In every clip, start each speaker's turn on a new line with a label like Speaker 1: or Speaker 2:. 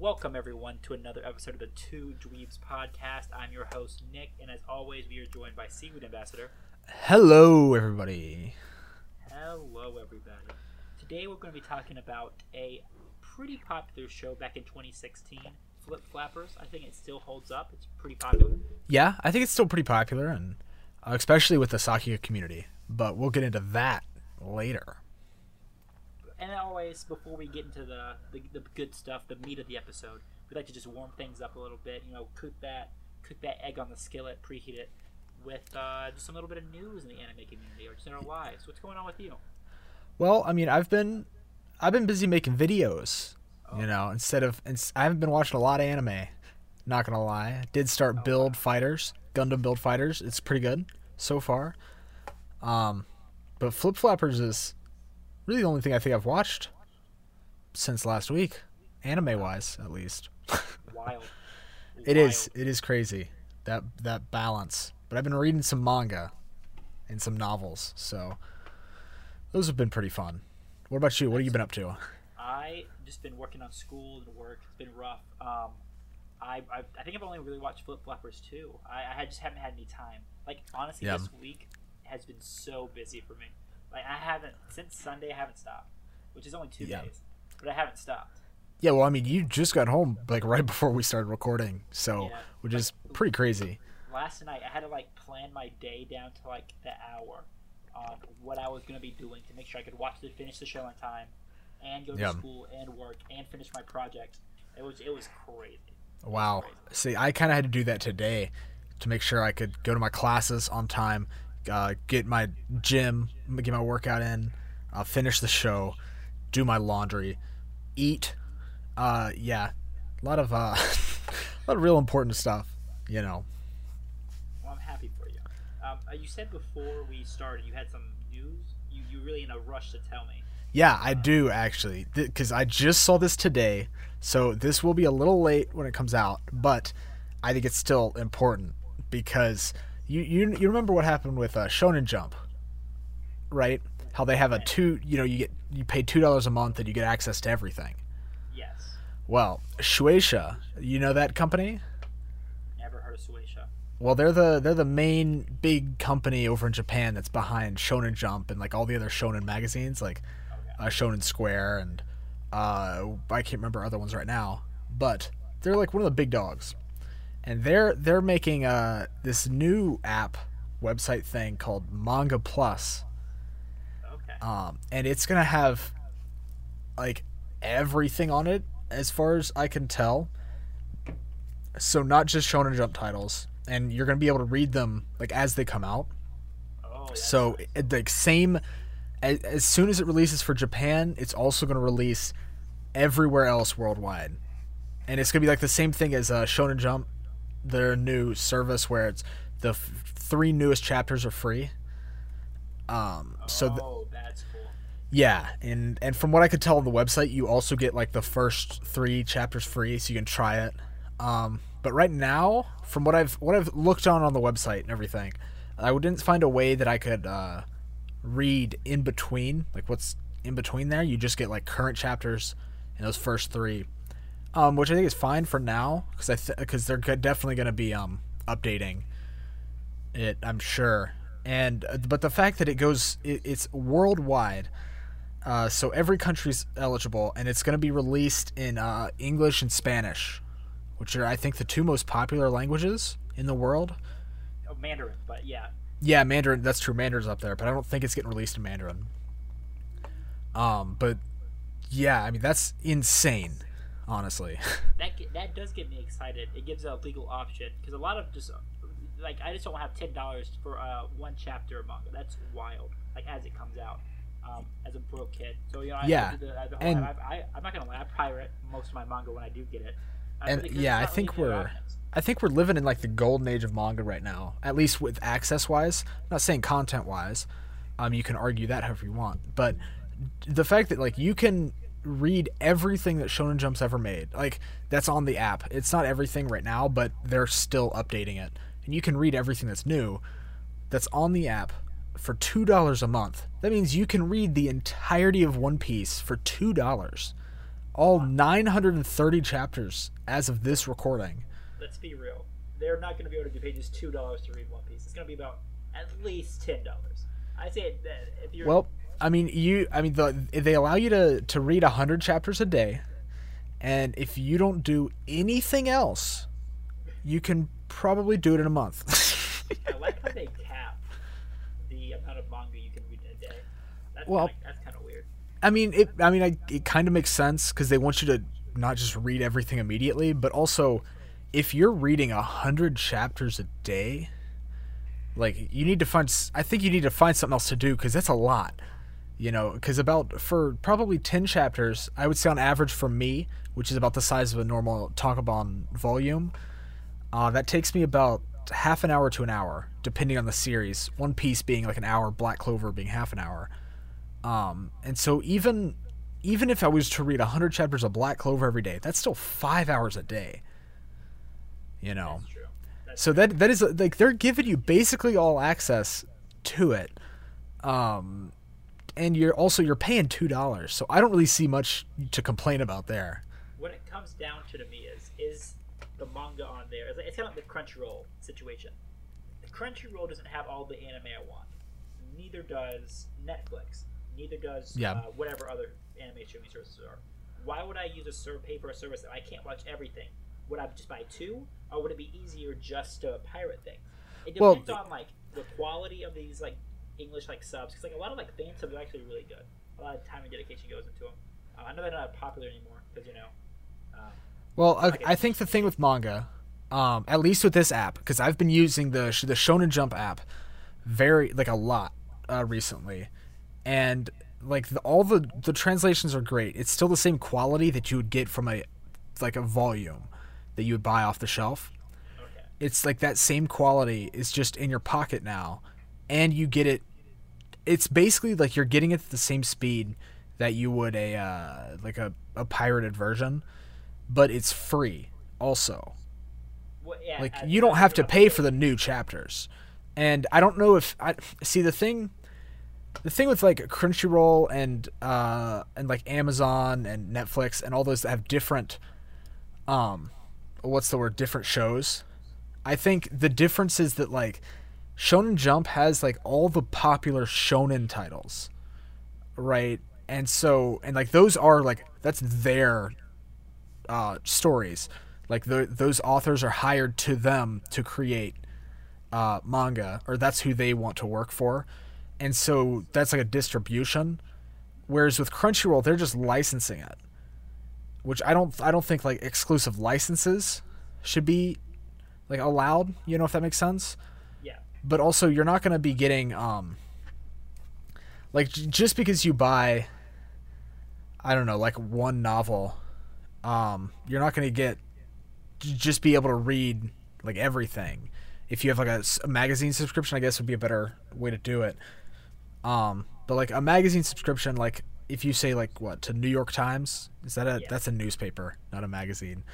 Speaker 1: Welcome everyone to another episode of the Two Dweebs podcast. I'm your host Nick, and as always, we are joined by Seaweed Ambassador.
Speaker 2: Hello, everybody.
Speaker 1: Hello, everybody. Today we're going to be talking about a pretty popular show back in 2016, Flip Flappers. I think it still holds up. It's pretty popular.
Speaker 2: Yeah, I think it's still pretty popular, and uh, especially with the Sakuga community. But we'll get into that later.
Speaker 1: And always, before we get into the, the, the good stuff, the meat of the episode, we like to just warm things up a little bit. You know, cook that cook that egg on the skillet, preheat it with uh, just a little bit of news in the anime community or just in our lives. What's going on with you?
Speaker 2: Well, I mean, I've been I've been busy making videos. You know, instead of I haven't been watching a lot of anime. Not gonna lie, I did start Build Fighters, Gundam Build Fighters. It's pretty good so far. Um, but Flip Flappers is really the only thing I think I've watched since last week, anime wise at least.
Speaker 1: Wild.
Speaker 2: It is. It is crazy that that balance. But I've been reading some manga and some novels, so those have been pretty fun. What about you? What have you been up to?
Speaker 1: I just been working on school and work. It's been rough. Um, I, I I think I've only really watched Flip Flappers too. I, I just haven't had any time. Like honestly,
Speaker 2: Yeah.
Speaker 1: this week has been so busy for me. Like I haven't since Sunday. I haven't stopped, which is only two
Speaker 2: Yeah.
Speaker 1: days, but I haven't stopped.
Speaker 2: Yeah, well, I mean, you just got home like right before we started recording, so
Speaker 1: Yeah.
Speaker 2: which is pretty crazy.
Speaker 1: Last night I had to like plan my day down to like the hour on what I was gonna be doing to make sure I could watch the finish the show on time, and go to
Speaker 2: Yeah.
Speaker 1: school and work and finish my project. It was it was crazy.
Speaker 2: Wow. See, I kind of had to do that today to make sure I could go to my classes on time, uh, get my gym, get my workout in, uh, finish the show, do my laundry, eat. Uh, yeah, a lot of uh, a lot of real important stuff. You know.
Speaker 1: Well, I'm happy for you. Um, uh, you said before we started you had some news. You you really in a rush to tell me.
Speaker 2: Yeah, I do actually, because I just saw this today, so this will be a little late when it comes out, but I think it's still important because you you, you remember what happened with uh, Shonen Jump, right? How they have a two, you know, you get you pay two dollars a month and you get access to everything.
Speaker 1: Yes.
Speaker 2: Well, Shueisha, you know that company?
Speaker 1: Never heard of Shueisha.
Speaker 2: Well, they're the they're the main big company over in Japan that's behind Shonen Jump and like all the other Shonen magazines, like
Speaker 1: Okay.
Speaker 2: uh, Shonen Square and uh, I can't remember other ones right now, but they're like one of the big dogs, and they're they're making uh this new app website thing called Manga Plus,
Speaker 1: Okay.
Speaker 2: um, and it's gonna have like everything on it as far as I can tell. So not just Shonen Jump titles, and you're gonna be able to read them like as they come out.
Speaker 1: oh. That's
Speaker 2: So it, like same as, as soon as it releases for Japan, it's also going to release everywhere else worldwide, and it's going to be like the same thing as uh, Shonen Jump, their new service where it's the f- three newest chapters are free. Um, so th-
Speaker 1: oh, that's cool.
Speaker 2: yeah, and and from what I could tell on the website, you also get like the first three chapters free, so you can try it. Um, but right now, from what I've what I've looked on on the website and everything, I didn't find a way that I could uh, read in between, like what's in between there. You just get like current chapters in those first three, um, which I think is fine for now because I because they're go- definitely going to be um, updating it. I'm sure, and uh, but the fact that it goes, it, it's worldwide. Uh, so every country's eligible, and it's going to be released in uh, English and Spanish, which are I think the two most popular languages in the world.
Speaker 1: Oh, Mandarin, but yeah.
Speaker 2: Yeah, Mandarin. That's true. Mandarin's up there, but I don't think it's getting released in Mandarin. Um, but yeah, I mean that's insane, honestly.
Speaker 1: That that does get me excited. It gives a legal option because a lot of just like I just don't have ten dollars for uh, one chapter of manga. That's wild. Like as it comes out. Um, as a broke kid, so you know, I,
Speaker 2: Yeah,
Speaker 1: I the, the whole,
Speaker 2: and-
Speaker 1: I, I'm not gonna lie, I pirate most of my manga when I do get it. Uh,
Speaker 2: And, yeah, I think we're-. I think we're living in like the golden age of manga right now, at least with access wise. not saying content wise. Um, you can argue that however you want, but the fact that like you can read everything that Shonen Jump's ever made, like that's on the app. It's not everything right now, but they're still updating it, and you can read everything that's new. That's on the app for two dollars a month. That means you can read the entirety of One Piece for two dollars all 930 chapters as of this recording.
Speaker 1: Let's be real. They're not going to be able to do pages two dollars to read One Piece. It's going to be about at least ten dollars. I say that if you're
Speaker 2: Well, I mean, you. I mean, the, they allow you to to read hundred chapters a day, and if you don't do anything else, you can probably do it in a month.
Speaker 1: I like how they cap the amount of manga you can read in a day. That's
Speaker 2: Well-
Speaker 1: kinda, that's kind of weird.
Speaker 2: I mean, it. I mean, I, it kind of makes sense because they want you to not just read everything immediately, but also, if you're reading hundred chapters a day, like you need to find. I think you need to find something else to do because that's a lot. You know, because about for probably ten chapters, I would say on average for me, which is about the size of a normal Tankobon volume, uh, that takes me about half an hour to an hour, depending on the series. One Piece being like an hour, Black Clover being half an hour. Um, and so even even if I was to read 100 chapters of Black Clover every day, that's still 5 hours a day. You know.
Speaker 1: That's true. That's
Speaker 2: So that that is like they're giving you basically all access to it. Um and you're also you're paying $2. So I don't really see much to complain about there.
Speaker 1: what it comes down to to me is is the manga on there. It's, like, it's kind of like the Crunchyroll situation. The Crunchyroll doesn't have all the anime I want. Neither does Netflix. Neither does
Speaker 2: Yeah.
Speaker 1: uh, whatever other anime streaming services are. Why would I use a ser- pay for a service that I can't watch everything? Would I just buy two, or would it be easier just to pirate things? It
Speaker 2: Well-
Speaker 1: depends on like the quality of these like English like subs, because like a lot of like fan subs are actually really good. A lot of time and dedication goes into them. Uh, I know they're not popular anymore because you know. Um,
Speaker 2: Well, I, I think the thing with manga, um, at least with this app, because I've been using the the Shonen Jump app very like a lot uh, recently, and like the, all the the translations are great. It's still the same quality that you would get from a like a volume that you would buy off the shelf.
Speaker 1: okay.
Speaker 2: It's like that same quality is just in your pocket now, and you get it. It's basically like you're getting it at the same speed that you would a uh, like a, a pirated version, but it's free also.
Speaker 1: Well, yeah,
Speaker 2: Like
Speaker 1: I-
Speaker 2: you don't have to pay for the new chapters. And I don't know if I see the thing the thing with like Crunchyroll and uh and like Amazon and Netflix and all those that have different um what's the word different shows. I think the difference is that like Shonen Jump has like all the popular shonen titles. Right? And so and like those are like that's their uh stories. Like the, those authors are hired to them to create uh, manga, or that's who they want to work for, and so that's like a distribution. Whereas with Crunchyroll, they're just licensing it, which I don't I don't think like exclusive licenses should be like allowed. You know if that makes sense. But also, you're not going to be getting um like j- just because you buy I don't know like one novel, um you're not going to get j- just be able to read like everything. If you have like a magazine subscription, I guess would be a better way to do it. Um, but like a magazine subscription, like if you say like what to New York Times, is that a
Speaker 1: Yeah.
Speaker 2: that's a newspaper, not a magazine.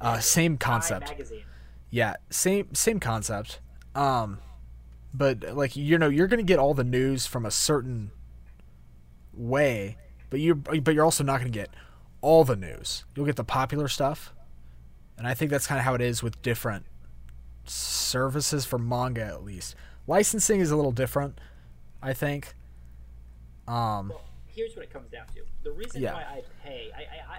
Speaker 2: Uh, same concept.
Speaker 1: magazine.
Speaker 2: Yeah, same same concept. Um, but like you know, you're gonna get all the news from a certain way, but you but you're also not gonna get all the news. You'll get the popular stuff, and I think that's kind of how it is with different services for manga at least. Licensing is a little different, I think. Um,
Speaker 1: Well, here's what it comes down to. The reason
Speaker 2: Yeah.
Speaker 1: why I pay, I, I, I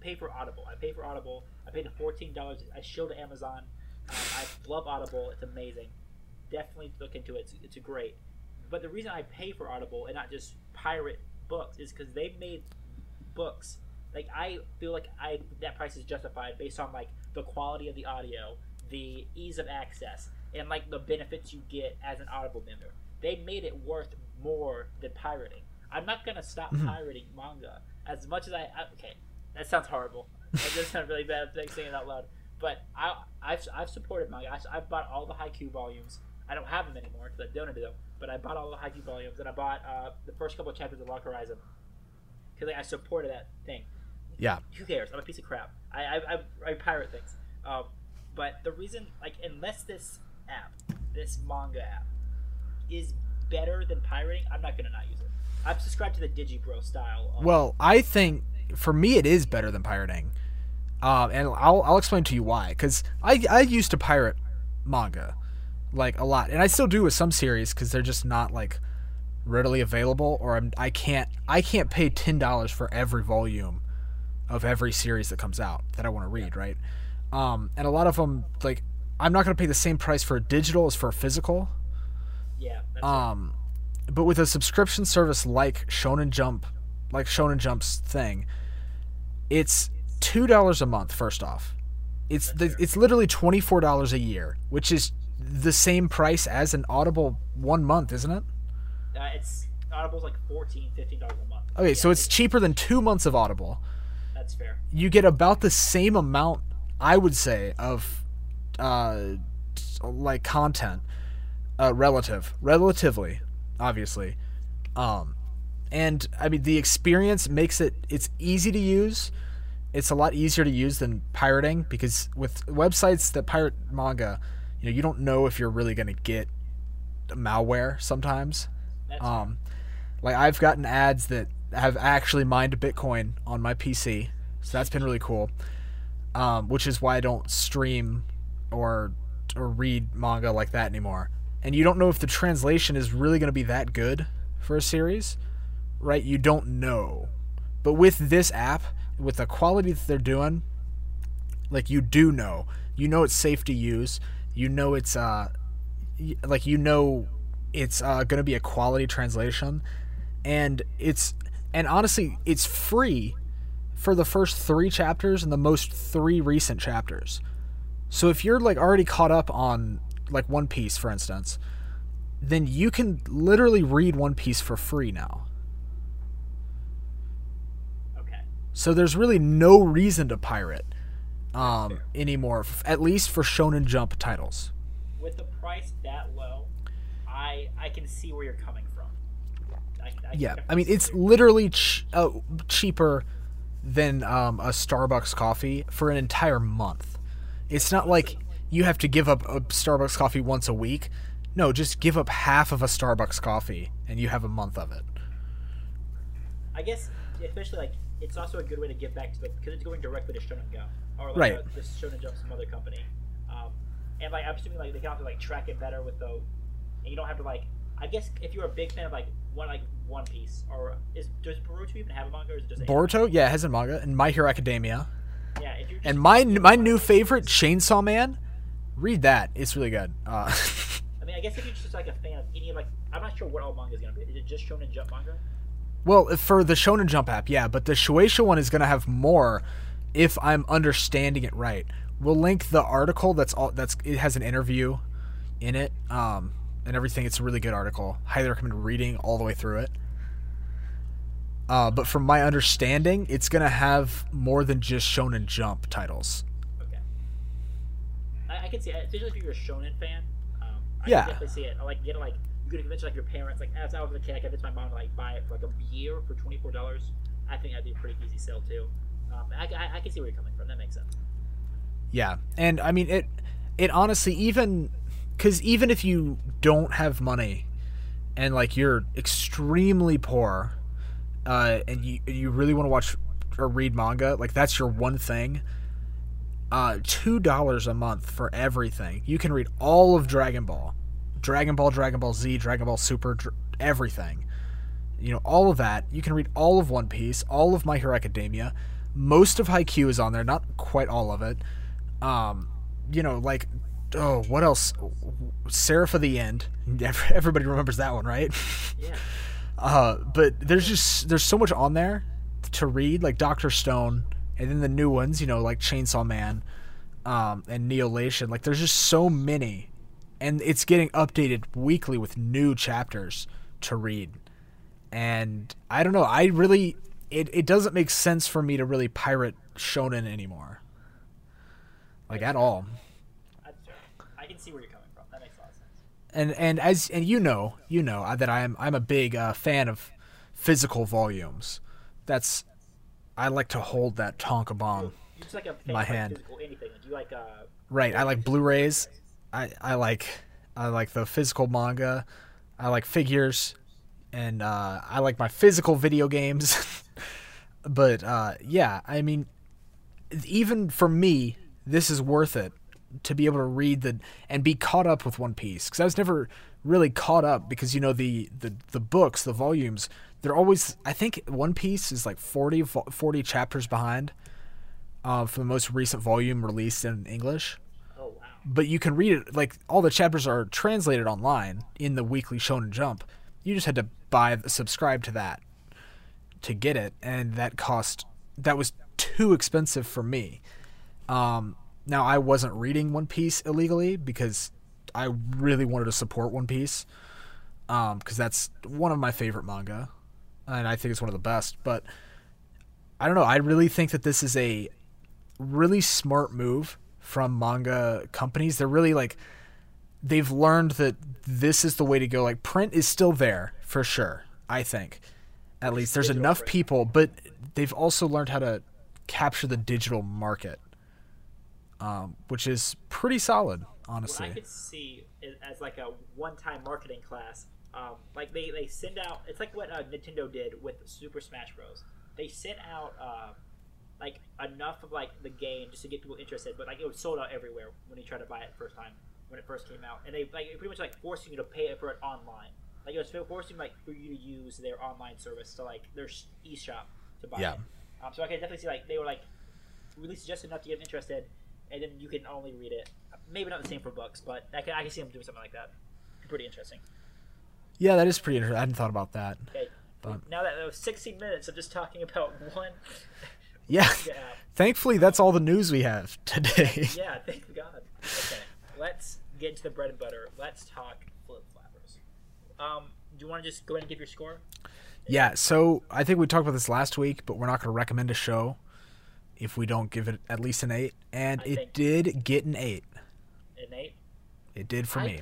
Speaker 1: pay for Audible. I pay for Audible. I paid the fourteen dollars. I shield to Amazon. Um, I love Audible. It's amazing. Definitely look into it. It's, it's great. But the reason I pay for Audible and not just pirate books is because they've made books. Like I feel like I that price is justified based on like the quality of the audio, the ease of access, and like the benefits you get as an Audible member. They made it worth more than pirating. I'm not gonna stop mm-hmm. pirating manga as much as I, I. Okay, that sounds horrible. That does sound really bad saying it out loud. But I, I've, I've supported manga. I, I've bought all the Haikyuu volumes. I don't have them anymore because I've donated them. But I bought all the Haikyuu volumes, and I bought uh, the first couple of chapters of Log Horizon because like, I supported that thing.
Speaker 2: yeah,
Speaker 1: Who cares? I'm a piece of crap. I, I, I, I pirate things. Um, but the reason, like, unless this app, this manga app, is better than pirating, I'm not gonna not use it. I've subscribed to the DigiBro style. Of,
Speaker 2: Well, I think for me it is better than pirating. Um, and I'll I'll explain to you why. Because I I used to pirate manga, like a lot, and I still do with some series because they're just not like readily available, or I'm I can't I can't pay ten dollars for every volume of every series that comes out that I want to read, right? Um, and a lot of them like I'm not gonna pay the same price for a digital as for a physical.
Speaker 1: Yeah. That's
Speaker 2: Um, but with a subscription service like Shonen Jump, like Shonen Jump's thing, it's two dollars a month. First off, it's the, it's literally twenty four dollars a year, which is the same price as an Audible one month, isn't it?
Speaker 1: Uh, it's Audible's like 14 dollars a month.
Speaker 2: Okay,
Speaker 1: Yeah,
Speaker 2: so it's cheaper than two months of Audible.
Speaker 1: that's fair.
Speaker 2: You get about the same amount, I would say, of uh, like content, uh, relative, relatively, obviously. Um, and I mean the experience makes it it's easy to use. It's a lot easier to use than pirating because with websites that pirate manga, you know, you don't know if you're really going to get malware sometimes. Um, like I've gotten ads that have actually mined Bitcoin on my PC, so that's been really cool. Um, which is why I don't stream or or read manga like that anymore. And you don't know if the translation is really going to be that good for a series, right? You don't know. But with this app, with the quality that they're doing, like you do know. You know it's safe to use. You know it's uh like you know it's uh, going to be a quality translation and it's and honestly it's free for the first 3 chapters and the most 3 recent chapters. So if you're like already caught up on like One Piece for instance, then you can literally read One Piece for free now.
Speaker 1: okay.
Speaker 2: So there's really no reason to pirate um, anymore, f- at least for Shonen Jump titles.
Speaker 1: With the price that low, I I can see where you're coming from. I, I
Speaker 2: Yeah, I mean it's literally ch- uh, cheaper than um, a Starbucks coffee for an entire month. It's not like you have to give up a Starbucks coffee once a week. No, just give up half of a Starbucks coffee and you have a month of it.
Speaker 1: I guess, especially like it's also a good way to get back to the because it's going directly to Shonen Go or like
Speaker 2: Right.
Speaker 1: this Shonen Jump, some other company, um, and like I'm assuming like they can also like track it better with the, and you don't have to like. I guess if you're a big fan of like one like One Piece or is does Boruto even have a manga or is it just anime?
Speaker 2: Boruto, yeah, it has a manga, and My Hero Academia,
Speaker 1: Yeah,
Speaker 2: and my my new favorite, Chainsaw Man. Read that; it's really good. Uh,
Speaker 1: I mean, I guess if you're just like a fan of any of like I'm not sure what all manga is gonna be. Is it just Shonen Jump manga?
Speaker 2: Well, for the Shonen Jump app, yeah, but the Shueisha one is going to have more if I'm understanding it right. We'll link the article that's all that's it has an interview in it um and everything. It's a really good article. Highly recommend reading all the way through it. Uh, but from my understanding, it's going to have more than just Shonen Jump titles.
Speaker 1: Okay. I, I can see, it, especially if you're a Shonen fan. Um, I
Speaker 2: Yeah.
Speaker 1: can definitely see it. I like get like you could convince like your parents. Like as I was a kid, I convinced my mom to like buy it for like a year for twenty four dollars. I think that'd be a pretty easy sell too. Um, I, I, I can see where you're coming from. That makes sense.
Speaker 2: Yeah, and I mean it. It honestly even because even if you don't have money, and like you're extremely poor, uh, and you you really want to watch or read manga, like that's your one thing. Uh, two dollars a month for everything. You can read all of Dragon Ball, Dragon Ball, Dragon Ball Z, Dragon Ball Super, dr- everything. You know all of that. You can read all of One Piece, all of My Hero Academia. Most of Haikyuu is on there, not quite all of it um you know like oh what else seraph of the end everybody remembers that one right
Speaker 1: Yeah.
Speaker 2: uh but there's just there's so much on there to read like dr stone and then the new ones you know like chainsaw man um and neolation like there's just so many and it's getting updated weekly with new chapters to read and i don't know i really it, it doesn't make sense for me to really pirate shonen anymore like at all.
Speaker 1: I can see where you're coming from. That makes a lot of sense.
Speaker 2: and and as and you know you know uh, that i'm i'm a big uh, fan of physical volumes that's i like to hold that
Speaker 1: tankobon like a fan
Speaker 2: My
Speaker 1: like,
Speaker 2: hand.
Speaker 1: physical anything. Do you like uh?
Speaker 2: right i like blu-rays i i like i like the physical manga. I like figures and uh i like my physical video games. But uh, yeah, I mean, even for me, this is worth it to be able to read the and be caught up with One Piece. Because I was never really caught up because you know the the the books, the volumes, they're always I think One Piece is like 40, 40 chapters behind uh, for the most recent volume released in English. But you can read it like all the chapters are translated online in the weekly Shonen Jump. You just had to buy subscribe to that to get it, and that cost that was too expensive for me. Um, now I wasn't reading One Piece illegally because I really wanted to support One Piece because um, that's one of my favorite manga, and I think it's one of the best. But I don't know. I really think that this is a really smart move from manga companies. They're really like they've learned that this is the way to go. Like print is still there for sure. I think at least there's enough people, but they've also learned how to capture the digital market um, which is pretty solid, honestly.
Speaker 1: What I could see as like a one-time marketing class. Um, like they, they send out. It's like what uh, Nintendo did with Super Smash Bros. They sent out uh, like enough of like the game just to get people interested, but like it was sold out everywhere when you tried to buy it first time when it first came out, and they like pretty much like forcing you to pay for it online. Like it was forcing like for you to use their online service to like their eShop to buy
Speaker 2: yeah.
Speaker 1: it. Um, so I can definitely see like they were like released just enough to get interested, and then you can only read it. Maybe not the same for books, but I can, I can see them doing something like that. Pretty interesting.
Speaker 2: Yeah, that is pretty interesting. I hadn't thought about that.
Speaker 1: Okay. But. Now that, was 16 minutes of just talking about one.
Speaker 2: Yeah. Thankfully, that's all the news we have today.
Speaker 1: yeah, thank God. Okay, let's get into the bread and butter. Let's talk flip flappers. Um, do you want to just go ahead and give your score?
Speaker 2: Yeah, so I think we talked about this last week, but we're not going to recommend a show if we don't give it at least an eight, and I it did get an eight.
Speaker 1: An eight.
Speaker 2: It did for
Speaker 1: I,
Speaker 2: me.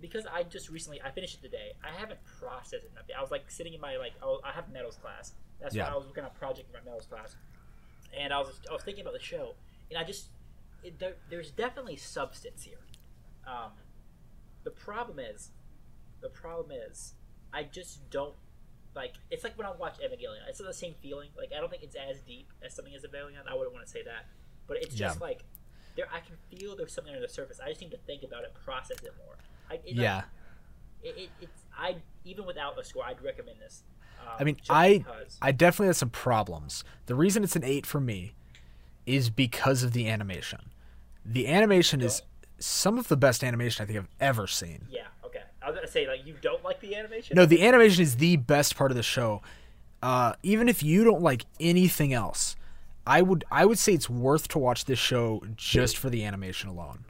Speaker 1: Because I just recently I finished it today. I haven't processed it enough. I was like sitting in my like oh I have metals class. That's yeah. why I was working on a project in my metals class, and I was I was thinking about the show, and I just it, there, there's definitely substance here. Um, the problem is, the problem is, I just don't like it's like when I watch Evangelion. It's the same feeling. Like I don't think it's as deep as something as Evangelion. I wouldn't want to say that, but it's just yeah. like there. I can feel there's something under the surface. I just need to think about it, process it more. I, it,
Speaker 2: yeah.
Speaker 1: it, it, it's I even without a score, I'd recommend this. Um,
Speaker 2: I mean, I because. I definitely have some problems. The reason it's an eight for me is because of the animation. The animation is some of the best animation I think I've ever seen.
Speaker 1: Yeah. Okay. I was gonna say like you don't like the animation.
Speaker 2: No, the animation is the best part of the show. Uh, even if you don't like anything else, I would I would say it's worth to watch this show just for the animation alone.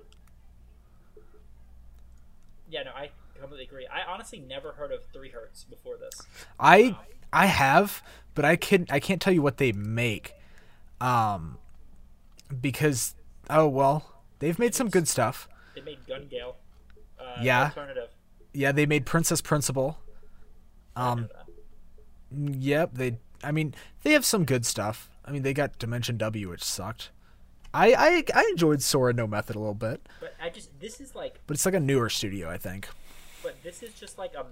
Speaker 1: Yeah, no, I completely agree. I honestly never heard of Three Hertz before this.
Speaker 2: I wow. I have, but I can I can't tell you what they make, um, because oh well, they've made some good stuff.
Speaker 1: They made Gun Gale. Uh,
Speaker 2: yeah.
Speaker 1: Alternative
Speaker 2: yeah, they made Princess Principal. Um, yep, they. I mean, they have some good stuff. I mean, they got Dimension W, which sucked. I I, I enjoyed Sora No Method a little bit.
Speaker 1: But I just this is like.
Speaker 2: But it's like a newer studio, I think.
Speaker 1: But this is just like um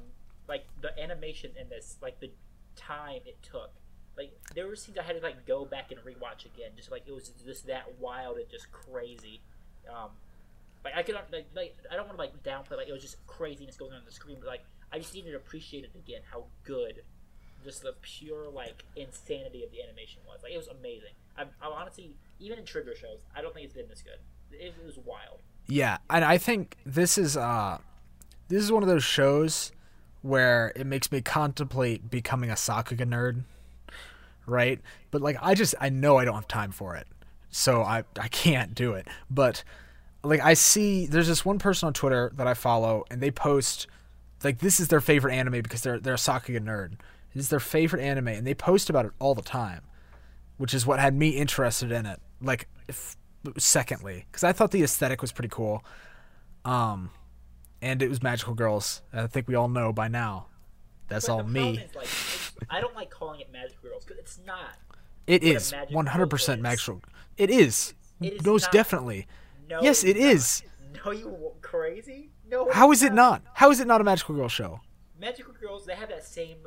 Speaker 1: like the animation in this like the time it took. Like there were scenes I had to like go back and rewatch again, just like it was just that wild and just crazy. Um, like I could like, like I don't want to like downplay like it was just craziness going on, the screen, but like I just needed to appreciate it again how good just the pure like insanity of the animation was. Like it was amazing. I'm, I'm honestly even in trigger shows, I don't think it's been this good. It, it was wild.
Speaker 2: Yeah, and I think this is uh this is one of those shows where it makes me contemplate becoming a Sakuga nerd, right? But like I just I know I don't have time for it. So I I can't do it. But like I see there's this one person on Twitter that I follow and they post like this is their favorite anime because they're they're a Sakuga nerd. This is their favorite anime and they post about it all the time, which is what had me interested in it. Like if, secondly, cuz I thought the aesthetic was pretty cool. Um and it was magical girls. I think we all know by now. That's but all me.
Speaker 1: Like, I don't like calling it magical girls cuz it's not.
Speaker 2: It is 100% magical. It is. It is most not. definitely. No. Yes, it is.
Speaker 1: No, you crazy? No.
Speaker 2: How is it not? How is it not a Magical Girl show?
Speaker 1: Magical Girls, they have that same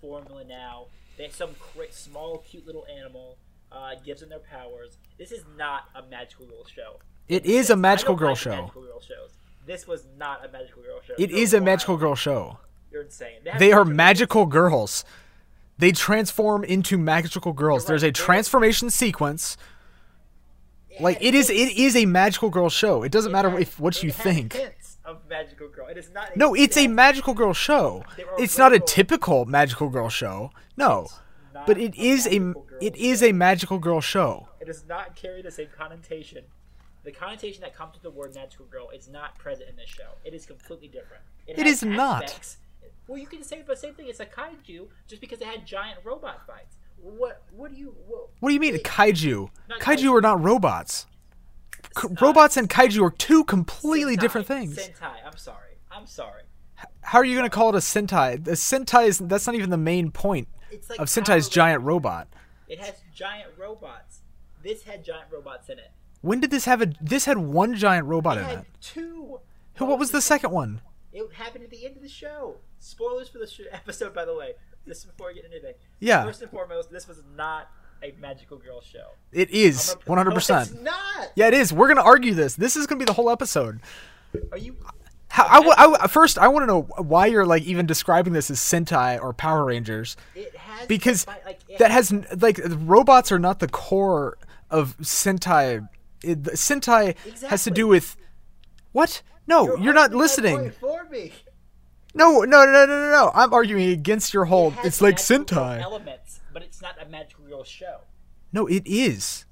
Speaker 1: formula now. They have some small, cute little animal uh, gives them their powers. This is not a magical girl show.
Speaker 2: It is a magical girl show.
Speaker 1: Magical girl shows. This was not a magical girl show.
Speaker 2: It
Speaker 1: You're
Speaker 2: is a
Speaker 1: wild.
Speaker 2: magical girl show.
Speaker 1: You're insane. have
Speaker 2: They are
Speaker 1: magical-
Speaker 2: girls. They transform into magical girls.
Speaker 1: You're
Speaker 2: There's a transformation sequence. Like it is, it is a magical girl show. It doesn't
Speaker 1: It
Speaker 2: matter
Speaker 1: had-
Speaker 2: if what you think.
Speaker 1: Of magical girl. It is not.
Speaker 2: No, it's a magical girl show. It's not a typical magical girl show. No, but it is a it is a magical girl show.
Speaker 1: It does not carry the same connotation. The connotation that comes with the word magical girl is not present in this show. It is completely different.
Speaker 2: It
Speaker 1: has
Speaker 2: is not.
Speaker 1: Well, you can say the same thing. It's a kaiju just because it had giant robot fights. What? What do you? What,
Speaker 2: What do you mean
Speaker 1: Wait,
Speaker 2: kaiju? Kaiju
Speaker 1: kaiju.
Speaker 2: are not robots. K- robots and kaiju are two completely
Speaker 1: Sentai,
Speaker 2: different things.
Speaker 1: Sentai. I'm sorry. I'm sorry.
Speaker 2: How are you going to call it a sentai? The sentai is that's not even the main point
Speaker 1: like
Speaker 2: of Sentai's giant robot.
Speaker 1: It has giant robots. This had giant robots in it.
Speaker 2: When did this have a? This had one giant robot
Speaker 1: It
Speaker 2: in
Speaker 1: had
Speaker 2: it.
Speaker 1: two.
Speaker 2: Who? What was the second one?
Speaker 1: It happened at the end of the show. Spoilers for the sh- episode, by the way. This is before we get into anything.
Speaker 2: Yeah.
Speaker 1: First and foremost, this was not a magical girl show.
Speaker 2: It is one hundred percent.
Speaker 1: It's not.
Speaker 2: Yeah, it is. We're gonna argue this. This is gonna be the whole episode.
Speaker 1: Are you?
Speaker 2: How, I, w- I first, I want to know why you're like even describing this as Sentai or Power Rangers,
Speaker 1: It has
Speaker 2: because
Speaker 1: like,
Speaker 2: that has like robots are not the core of Sentai. It, the Sentai has to do with what? No, you're, not
Speaker 1: arguing that
Speaker 2: listening.
Speaker 1: point For me.
Speaker 2: No, no, no, no, no, no. I'm arguing against your whole.
Speaker 1: It
Speaker 2: It's like Sentai.
Speaker 1: elements, but it's not a magical girl show.
Speaker 2: No, it is.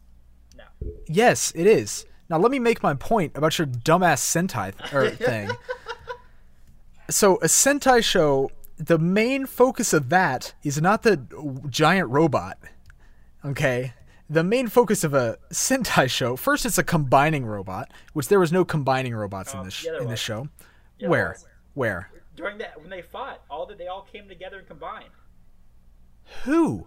Speaker 1: No.
Speaker 2: Yes, it is. Now let me make my point about your dumbass Sentai th- or er, thing. so a Sentai show, the main focus of that is not the giant robot. Okay? The main focus of a Sentai show, first it's a combining robot, which there was no combining robots in
Speaker 1: Oh,
Speaker 2: this
Speaker 1: yeah,
Speaker 2: in this show.
Speaker 1: Yeah,
Speaker 2: Where? Where?
Speaker 1: During that, when they fought, all that they all came together and combined.
Speaker 2: Who?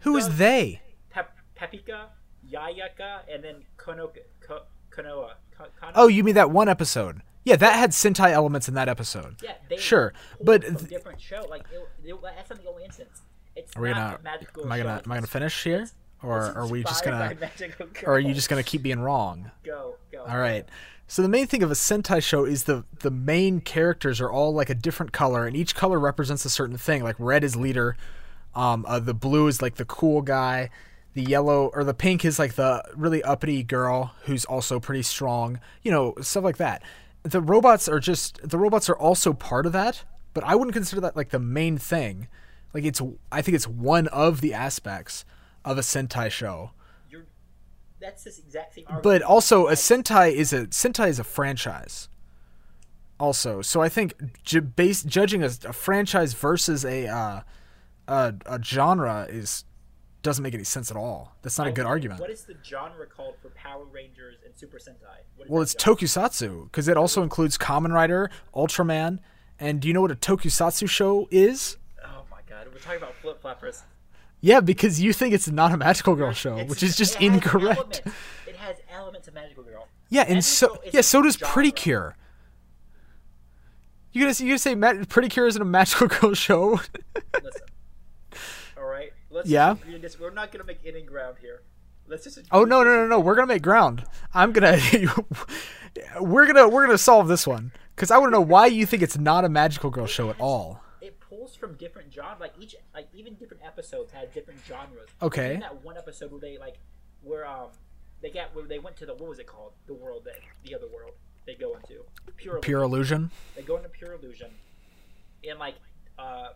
Speaker 2: Who is
Speaker 1: The-
Speaker 2: they?
Speaker 1: Pep- Pepika, Yayaka, and then Konoka, Ko- Konoa. Ko- Kono-
Speaker 2: Oh, you mean that one episode? Yeah, that had Sentai elements in that episode.
Speaker 1: yeah, they
Speaker 2: sure, but th-
Speaker 1: different show. Like it, it, that's not the only instance. It's
Speaker 2: Are we
Speaker 1: not
Speaker 2: gonna?
Speaker 1: a magical
Speaker 2: Am I gonna? Am I gonna finish here, or are we just gonna?
Speaker 1: magical
Speaker 2: Or are you just gonna keep being wrong?
Speaker 1: go go?
Speaker 2: All right. So the main thing of a Sentai show is the the main characters are all like a different color, and each color represents a certain thing. Like red is leader, um, uh, the blue is like the cool guy, the yellow or the pink is like the really uppity girl who's also pretty strong. You know, stuff like that. The robots are just the robots are also part of that, but I wouldn't consider that like the main thing. Like it's I think it's one of the aspects of a Sentai show.
Speaker 1: You're, that's this exact same argument.
Speaker 2: But also, a Sentai is a Sentai is a franchise. Also, so I think ju- base, judging a, a franchise versus a, uh, a a genre is doesn't make any sense at all. That's not a good argument.
Speaker 1: What is the genre called for Power Rangers and Super Sentai?
Speaker 2: Well, it's
Speaker 1: genre?
Speaker 2: tokusatsu because it also includes Kamen Rider, Ultraman, and do you know what a tokusatsu show is?
Speaker 1: Oh my god, we're talking about flip floppers.
Speaker 2: Yeah, because you think it's not a magical girl show,
Speaker 1: It's-
Speaker 2: which is just incorrect.
Speaker 1: elements. It has elements of Magical Girl.
Speaker 2: Yeah, and
Speaker 1: Magical
Speaker 2: so yeah, so does
Speaker 1: genre.
Speaker 2: Pretty Cure. You gonna you gonna say Ma- Pretty Cure isn't a magical girl show?
Speaker 1: Listen. All right. Let's
Speaker 2: Yeah?
Speaker 1: Just agree on this. We're not gonna make any ground here. Let's just.
Speaker 2: oh no no no no! We're gonna make ground. I'm gonna we're gonna we're gonna solve this one because I want to know why you think it's not a magical girl show at all.
Speaker 1: Pulls from different genres. Like each, like even different episodes had different genres.
Speaker 2: Okay.
Speaker 1: Even that one episode where they like, where um, they got where they went to the what was it called? The world that the other world they go into. Pure.
Speaker 2: Pure illusion.
Speaker 1: They go into pure illusion, and like uh,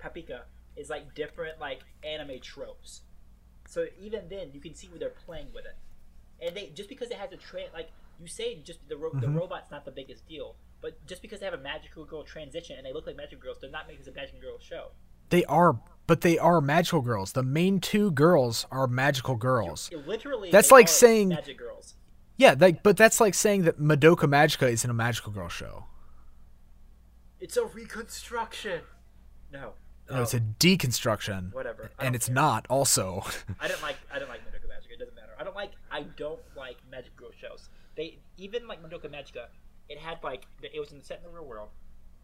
Speaker 1: Papika is like different like anime tropes. So even then, you can see where they're playing with it, and they just because it has a train like you say, just the ro- the robot's not the biggest deal, but just because they have a magical girl transition and they look like magical girls, does not make this a magical girl show.
Speaker 2: They are, but they are magical girls. The main two girls are magical girls.
Speaker 1: It literally,
Speaker 2: That's
Speaker 1: they
Speaker 2: like
Speaker 1: are
Speaker 2: saying-
Speaker 1: magic girls.
Speaker 2: Yeah, like, but that's like saying that Madoka Magica isn't a magical girl show.
Speaker 1: It's a reconstruction. No,
Speaker 2: No, it's a deconstruction,
Speaker 1: whatever.
Speaker 2: And it's
Speaker 1: care.
Speaker 2: not. Also,
Speaker 1: I didn't like I didn't like Madoka Magica. It doesn't matter. I don't like I don't like Magic Girl shows. They even like Madoka Magica. It had like it was in the set in the real world.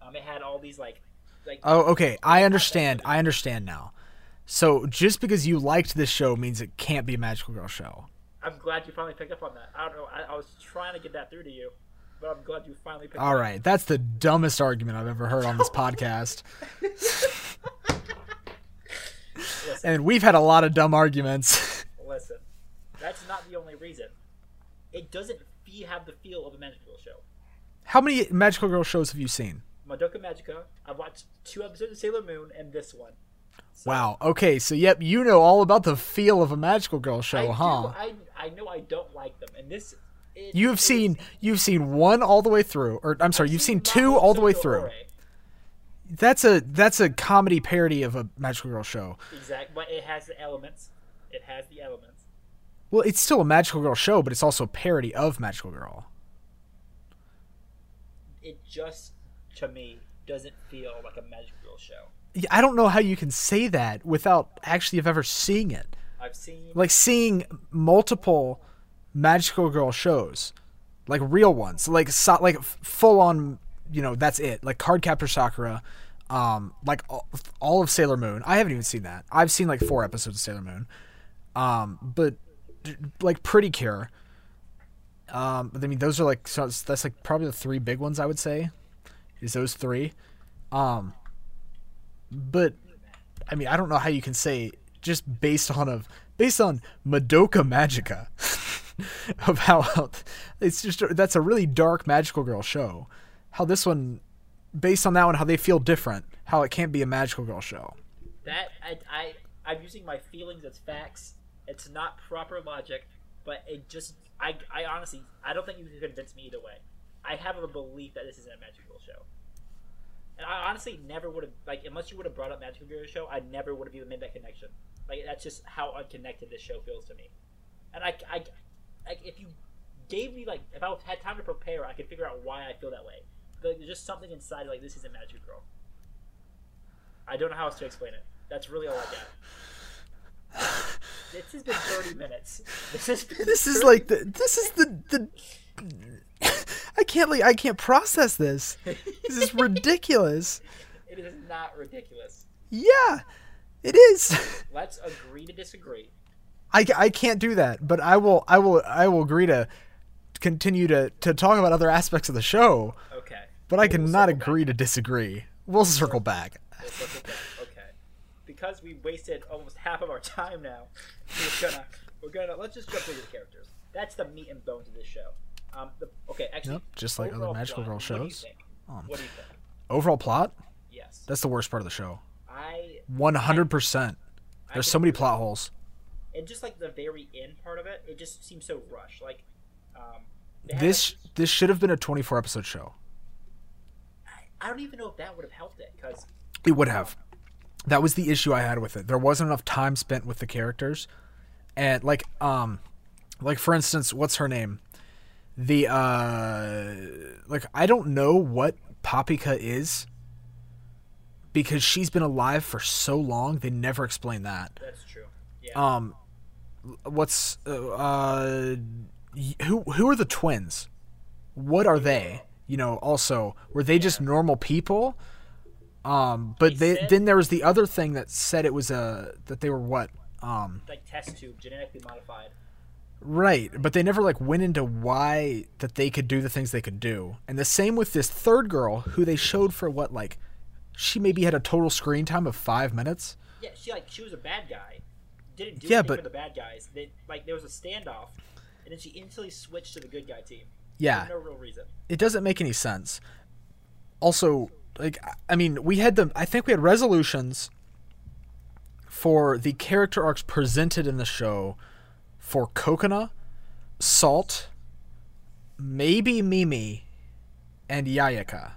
Speaker 1: Um, it had all these like like
Speaker 2: oh, okay, I understand. I understand now. So just because you liked this show means it can't be a magical girl show.
Speaker 1: I'm glad you finally picked up on that. I don't know. I, I was trying to get that through to you, but I'm glad you finally picked
Speaker 2: All
Speaker 1: up.
Speaker 2: right, that's the dumbest argument I've ever heard on this podcast. And we've had a lot of dumb arguments.
Speaker 1: listen. That's not the only reason. It doesn't have the feel of a magical girl show.
Speaker 2: How many magical girl shows have you seen?
Speaker 1: Madoka Magica. I've watched two episodes of Sailor Moon and this one. So,
Speaker 2: Wow. Okay, so yep, you know all about the feel of a magical girl show,
Speaker 1: I do-
Speaker 2: huh?
Speaker 1: I I know I don't like them, and this. It,
Speaker 2: You have
Speaker 1: it-
Speaker 2: seen you've seen one all the way through, or I'm sorry,
Speaker 1: I've
Speaker 2: you've seen
Speaker 1: Maho
Speaker 2: two all the way through.
Speaker 1: Ore.
Speaker 2: That's a that's a comedy parody of a magical girl show.
Speaker 1: Exactly, but it has the elements. It has the elements.
Speaker 2: Well, it's still a magical girl show, but it's also a parody of magical girl.
Speaker 1: It just, to me, doesn't feel like a magical girl show.
Speaker 2: Yeah, I don't know how you can say that without actually have ever seeing it.
Speaker 1: I've seen.
Speaker 2: Like seeing multiple magical girl shows, like real ones, like so, like full on. You know, that's it. Like Cardcaptor Sakura, um, like all, all of Sailor Moon. I haven't even seen that. I've seen like four episodes of Sailor Moon, um, but like Pretty Cure. Um, I mean, those are like so that's like probably the three big ones I would say. Is those three, um, but I mean, I don't know how you can say just based on of based on Madoka Magica of how it's just that's a really dark magical girl show. How this one, based on that one, how they feel different. How it can't be a magical girl show.
Speaker 1: That I, I I'm using my feelings as facts. It's not proper logic, but it just I I honestly I don't think you can convince me either way. I have a belief that this isn't a magical show. And I honestly never would have like unless you would have brought up magical girl show, I never would have even made that connection. Like that's just how unconnected this show feels to me. And I I like if you gave me like if I had time to prepare, I could figure out why I feel that way. But there's just something inside like this isn't magical girl. I don't know how else to explain it. That's really all I got. This has been 30 minutes. This been
Speaker 2: This is like the this is the the. I can't like I can't process this. This is ridiculous.
Speaker 1: It is not ridiculous.
Speaker 2: Yeah, it is.
Speaker 1: Let's agree to disagree.
Speaker 2: I, I can't do that, but I will I will I will agree to continue to, to talk about other aspects of the show,
Speaker 1: Okay.
Speaker 2: but I
Speaker 1: We'll
Speaker 2: cannot
Speaker 1: circle back.
Speaker 2: agree to disagree. We'll circle back.
Speaker 1: We'll circle back. Because we wasted almost half of our time now, we're gonna we're gonna let's just jump into the characters. That's the meat and bones of this show. Um. The, okay. Actually.
Speaker 2: Yep, just like other magical
Speaker 1: plot,
Speaker 2: girl
Speaker 1: What do
Speaker 2: shows. Um,
Speaker 1: What do you think?
Speaker 2: Overall plot?
Speaker 1: Yes.
Speaker 2: That's the worst part of the show.
Speaker 1: I.
Speaker 2: One hundred percent. There's so many plot holes.
Speaker 1: And just like the very end part of it, it just seems so rushed. Like, um.
Speaker 2: This this should have been a 24 episode show.
Speaker 1: like- I don't even know if that would have helped it because
Speaker 2: It would have. That was the issue I had with it. There wasn't enough time spent with the characters, and like um, like for instance, what's her name? The uh, like I don't know what Papika is because she's been alive for so long. They never explain that.
Speaker 1: that's true. Yeah.
Speaker 2: Um, what's uh, uh who who are the twins? What are they? You know, also were they just normal people? Um, but
Speaker 1: They
Speaker 2: then there was the other thing that said it was a that they were what? Um,
Speaker 1: like test tube, genetically modified.
Speaker 2: right, but they never like went into why that they could do the things they could do. And the same with this third girl who they showed for what like she maybe had a total screen time of 5 minutes.
Speaker 1: Yeah, she like she was a bad guy. Didn't do
Speaker 2: Yeah,
Speaker 1: anything
Speaker 2: but-
Speaker 1: for the bad guys. They, like there was a standoff, and then she instantly switched to the good guy team.
Speaker 2: Yeah.
Speaker 1: For no real reason.
Speaker 2: it doesn't make any sense. Also, like I mean, we had the I think we had resolutions for the character arcs presented in the show for Kokona, Salt, maybe Mimi, and Yayaka.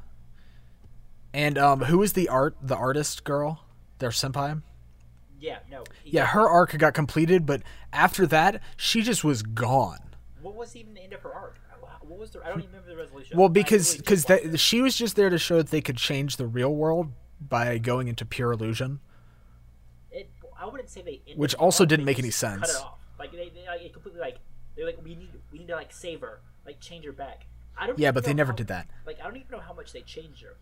Speaker 2: And um who is the art the artist girl? Their senpai?
Speaker 1: Yeah, no.
Speaker 2: Yeah, her arc got completed, but after that, she just was gone.
Speaker 1: What was even the end of her arc? Was the? I don't even remember the resolution.
Speaker 2: Well, because
Speaker 1: really
Speaker 2: because
Speaker 1: it.
Speaker 2: she was just there to show that they could change the real world by going into pure illusion.
Speaker 1: it, I wouldn't say they.
Speaker 2: Which also didn't make any
Speaker 1: just Cut
Speaker 2: sense.
Speaker 1: it off. Like they, they like completely like they're like we need we need to like save her, like change her back. I don't.
Speaker 2: Yeah, but they never
Speaker 1: how-
Speaker 2: did that.
Speaker 1: Like I don't even know how much they changed her.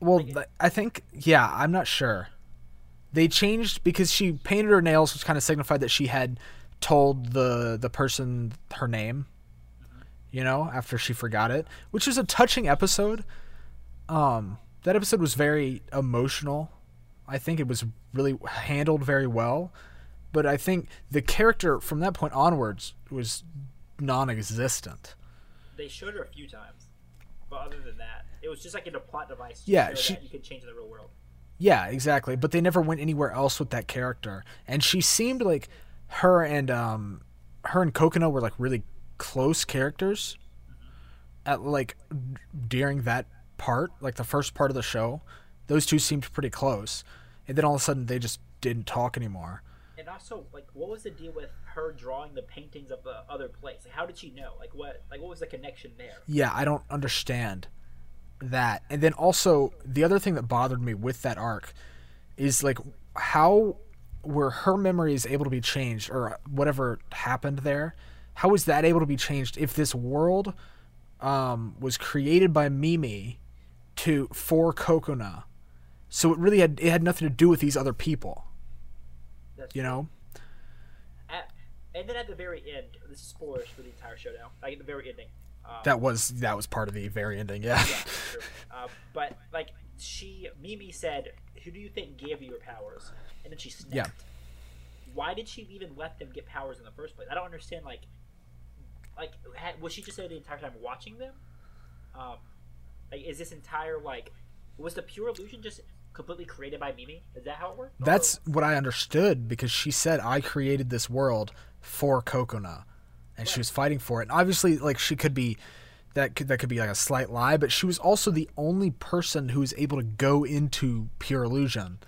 Speaker 2: Well,
Speaker 1: Like-
Speaker 2: I think yeah, I'm not sure. they changed because she painted her nails, which kind of signified that she had told the the person her name. You know, after she forgot it, which was a touching episode. Um, that episode was very emotional. I think it was really handled very well, but I think the character from that point onwards was non-existent.
Speaker 1: They showed her a few times, but other than that, it was just like in a plot device.
Speaker 2: Yeah, she-
Speaker 1: that you could change in the real world.
Speaker 2: Yeah, exactly. But they never went anywhere else with that character. And she seemed like her and um her and Cocona were like really close characters. At like during that part, like the first part of the show, those two seemed pretty close. And then all of a sudden they just didn't talk anymore.
Speaker 1: And also, like, what was the deal with her drawing the paintings of the other place? Like, how did she know? Like, what? Like, what was the connection there?
Speaker 2: Yeah, I don't understand that. And then also the other thing that bothered me with that arc is like how were her memories able to be changed or whatever happened there? How was that able to be changed if this world um, was created by Mimi to for Kokona? So it really had it had nothing to do with these other people,
Speaker 1: That's
Speaker 2: you know?
Speaker 1: At, and then at the very end, this is spoilers for the entire show now. Like at the very ending. Um,
Speaker 2: That was that was part of the very ending, yeah.
Speaker 1: yeah. Uh, but like she, Mimi said, "Who do you think gave you your powers?" And then she snapped.
Speaker 2: Yeah.
Speaker 1: Why did she even let them get powers in the first place? I don't understand. Like, like ha- was she just there the entire time watching them? Um, like, is this entire like, was the pure illusion just completely created by Mimi? Is that how it worked? Or-
Speaker 2: That's what I understood because she said I created this world for Cocona, and she was fighting for it. And obviously, like she could be, that could that could be like a slight lie, but she was also the only person who was able to go into pure illusion.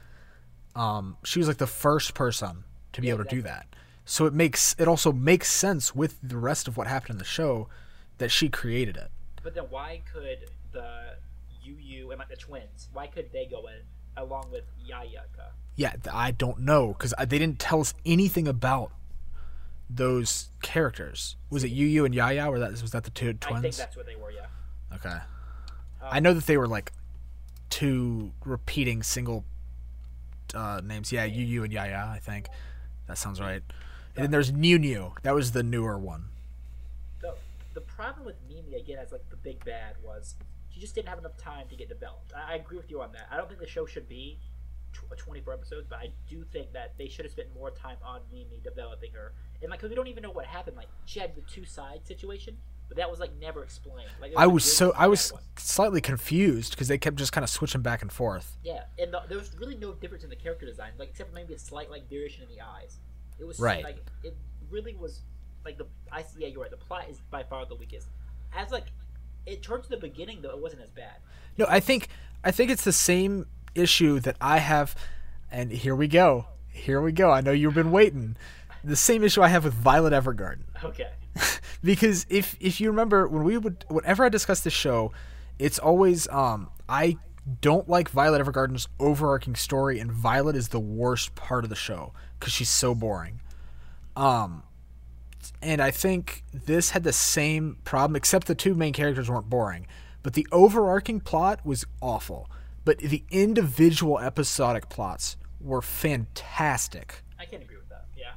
Speaker 2: Um, she was like the first person to be
Speaker 1: Yeah,
Speaker 2: able to do that. So it makes it also makes sense with the rest of what happened in the show that she created it.
Speaker 1: But then why could the Yu Yu and like the twins? Why could they go in along with Yayaka?
Speaker 2: Yeah, I don't know because they didn't tell us anything about those characters. Was it Yu Yu and Yaya? Or that was that the two twins?
Speaker 1: I think that's what they were. Yeah.
Speaker 2: Okay. I know that they were like two repeating single uh, names. Yeah, Yu Yu and Yaya. I think that sounds right. And then there's Nyunyu. That was the newer one.
Speaker 1: The the problem with Mimi again as like the big bad was she just didn't have enough time to get developed. I, I agree with you on that. I don't think the show should be tw- uh, 24 episodes, but I do think that they should have spent more time on Mimi developing her. And like, cause we don't even know what happened. Like, she had the two side situation, but that was like never explained. Like, there
Speaker 2: I was so I was
Speaker 1: one.
Speaker 2: slightly confused because they kept just kind of switching back and forth.
Speaker 1: Yeah, and the, there was really no difference in the character design, like except for maybe a slight like variation in the eyes. It was
Speaker 2: Right.
Speaker 1: Like it really was like the I yeah you're right. The plot is by far the weakest. As like it towards the beginning though, it wasn't as bad.
Speaker 2: No, I think I think it's the same issue that I have, and here we go. Here we go. I know you've been waiting. The same issue I have with Violet Evergarden.
Speaker 1: Okay.
Speaker 2: because if if you remember when we would whenever I discuss this show, it's always um I don't like Violet Evergarden's overarching story, and Violet is the worst part of the show because she's so boring. Um, and I think this had the same problem, except the two main characters weren't boring, but the overarching plot was awful. But the individual episodic plots were fantastic.
Speaker 1: I can agree with that. Yeah.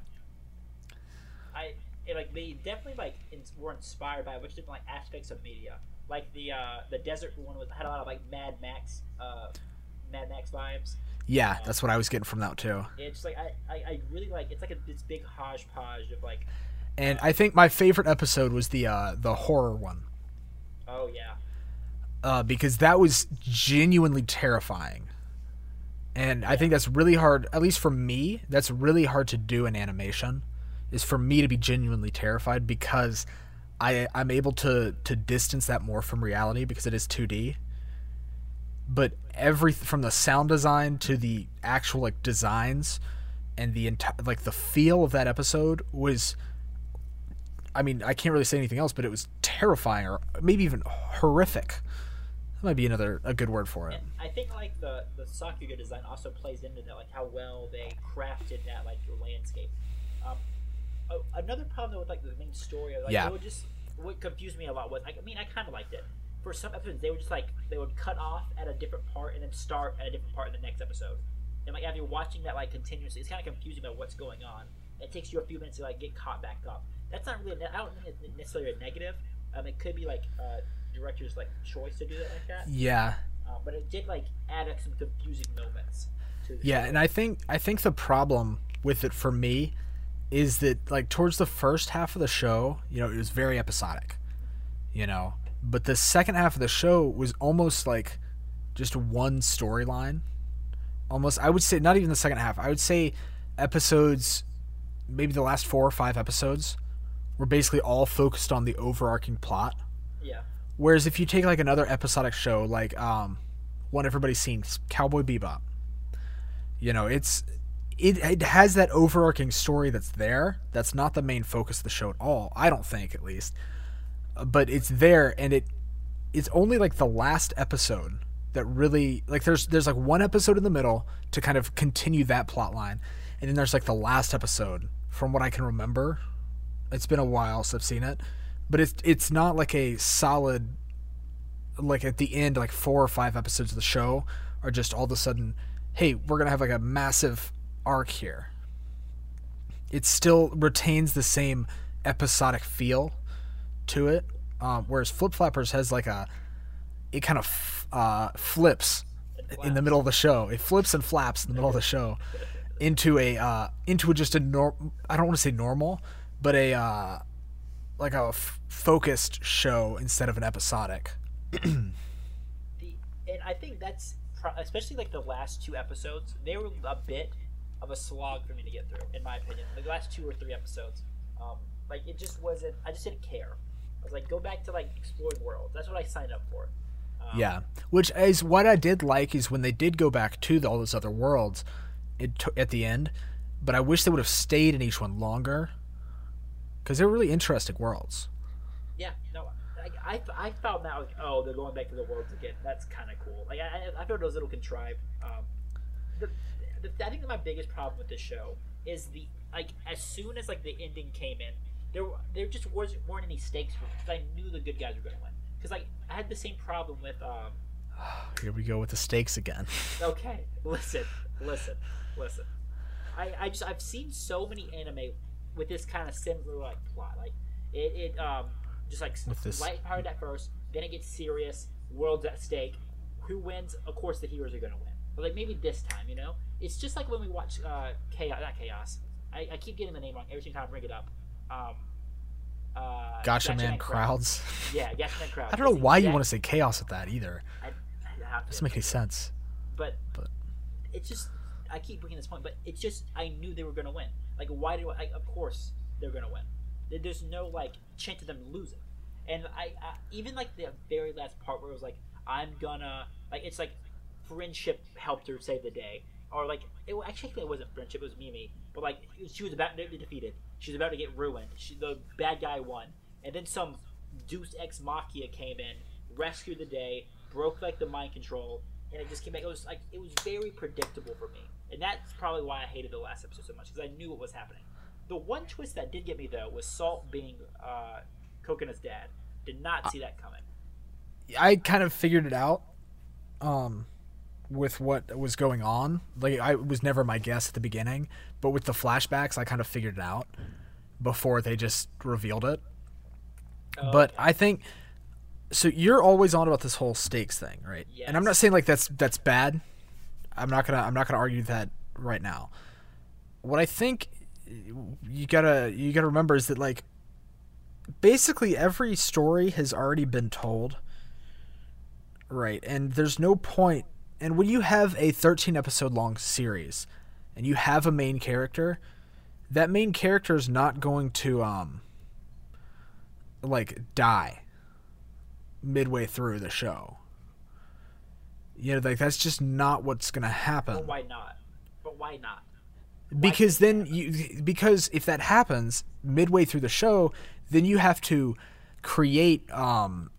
Speaker 1: I like they definitely like in, were inspired by which different like aspects of media. Like the uh the desert one was had a lot of like Mad Max uh Mad Max vibes.
Speaker 2: Yeah, that's what I was getting from that too.
Speaker 1: It's like I, I, I really like it's like a, this big hodgepodge of like
Speaker 2: And I think my favorite episode was the uh, the horror one
Speaker 1: oh yeah
Speaker 2: uh, because that was genuinely terrifying. And I think that's really hard, at least for me. That's really hard to do in animation, is for me to be genuinely terrified because I I'm able to to distance that more from reality because it is 2D. But every from the sound design to the actual like designs and the entire like the feel of that episode was I mean, I can't really say anything else, but it was terrifying or maybe even horrific. That might be another a good word for it.
Speaker 1: and I think like the the Sakuga design also plays into that like how well they crafted that like landscape. Um, another problem though with like the main story, like
Speaker 2: Yeah.
Speaker 1: it would just what confused me a lot was like, I mean I kind of liked it. For some episodes, they would just like they would cut off at a different part and then start at a different part in the next episode. and like after you're watching that like continuously, it's kind of confusing about what's going on. It takes you a few minutes to like get caught back up. That's not really. A ne- I don't think it's necessarily a negative. Um, it could be like uh, director's like choice to do it like that.
Speaker 2: Yeah.
Speaker 1: Uh, but it did like add like, some confusing moments. To the
Speaker 2: Yeah,
Speaker 1: show.
Speaker 2: and I think I think the problem with it for me is that like towards the first half of the show, you know, it was very episodic. You know, but the second half of the show was almost like just one storyline. Almost I would say not even the second half. I would say episodes maybe the last 4 or 5 episodes were basically all focused on the overarching plot.
Speaker 1: yeah,
Speaker 2: Whereas if you take like another episodic show, like um, one everybody's seen, Cowboy Bebop, you know, it's it it has that overarching story that's there. That's not the main focus of the show at all. I don't think, at least, but it's there, and it it's only like the last episode that really like there's there's like one episode in the middle to kind of continue that plot line, and then there's like the last episode from what I can remember. It's been a while since I've seen it, but it's it's not like a solid like at the end like four or five episodes of the show are just all of a sudden hey we're gonna have like a massive arc here it still retains the same episodic feel to it um, whereas flip flappers has like a it kind of f- uh, flips in the middle of the show it flips and flaps in the middle of the show into a uh, into a just a norm i don't want to say normal but a uh, like a f- focused show instead of an episodic
Speaker 1: the and I think that's pro- especially like the last two episodes. They were a bit of a slog for me to get through, in my opinion. The last two or three episodes, um, like it just wasn't. I just didn't care. I was like, go back to like exploring worlds. That's what I signed up for. Um,
Speaker 2: Yeah, which is what I did like is when they did go back to all those other worlds, it t- at the end. But I wish they would have stayed in each one longer, because they're really interesting worlds.
Speaker 1: Yeah, no, like, I, I found that like, oh, they're going back to the worlds again. That's kind of cool. Like I, I, I thought it was a little contrived. Um, the, the, I think that my biggest problem with this show is the like as soon as like the ending came in, there there just wasn't weren't any stakes for me because I knew the good guys were going to win. Because like I had the same problem with um.
Speaker 2: Here we go with the stakes again.
Speaker 1: Okay, listen, listen, listen. I, I just I've seen so many anime with this kind of similar like plot. Like it, it um just like
Speaker 2: With this-
Speaker 1: lighthearted at first, then it gets serious. World's at stake. Who wins? Of course, the heroes are gonna win. But like maybe this time, you know, it's just like when we watch uh chaos, not chaos. I, I keep getting the name wrong every single time I bring it up. Um, uh,
Speaker 2: Gatchaman Crowds.
Speaker 1: Yeah, Gatchaman Crowds.
Speaker 2: I don't know why you want to say chaos with that either.
Speaker 1: I, I have.
Speaker 2: Doesn't make any sense.
Speaker 1: but
Speaker 2: But-
Speaker 1: it's just I keep bringing this point, but it's just I knew they were gonna win. Like why do I? Like, of course they're gonna win. There's no like chance of them losing. And I, I even like the very last part where it was like I'm gonna like it's like friendship helped her save the day, or like it actually it wasn't friendship, it was Mimi, but like she was about to be defeated. She was about to get ruined. She, the bad guy won, and then some Deus Ex Machina came in, rescued the day, broke like the mind control, and it just came back. It was like it was very predictable for me, and that's probably why I hated the last episode so much because I knew what was happening. The one twist that did get me though was Salt being uh, Coconuts' dad. Did not see that coming.
Speaker 2: I kind of figured it out um with what was going on. Like I was never my guess at the beginning, but with the flashbacks I kind of figured it out before they just revealed it. Oh, but I think so you're always on about this whole stakes thing, right? And I'm not saying like that's that's bad. I'm not going to I'm not to argue that right now. What I think you got to you got to remember is that like basically every story has already been told. Right. And there's no point and when you have a 13 episode long series and you have a main character, that main character is not going to um like die midway through the show. You know, like that's just not what's gonna happen.
Speaker 1: But why not? But why not?
Speaker 2: because then you because if that happens midway through the show, then you have to create um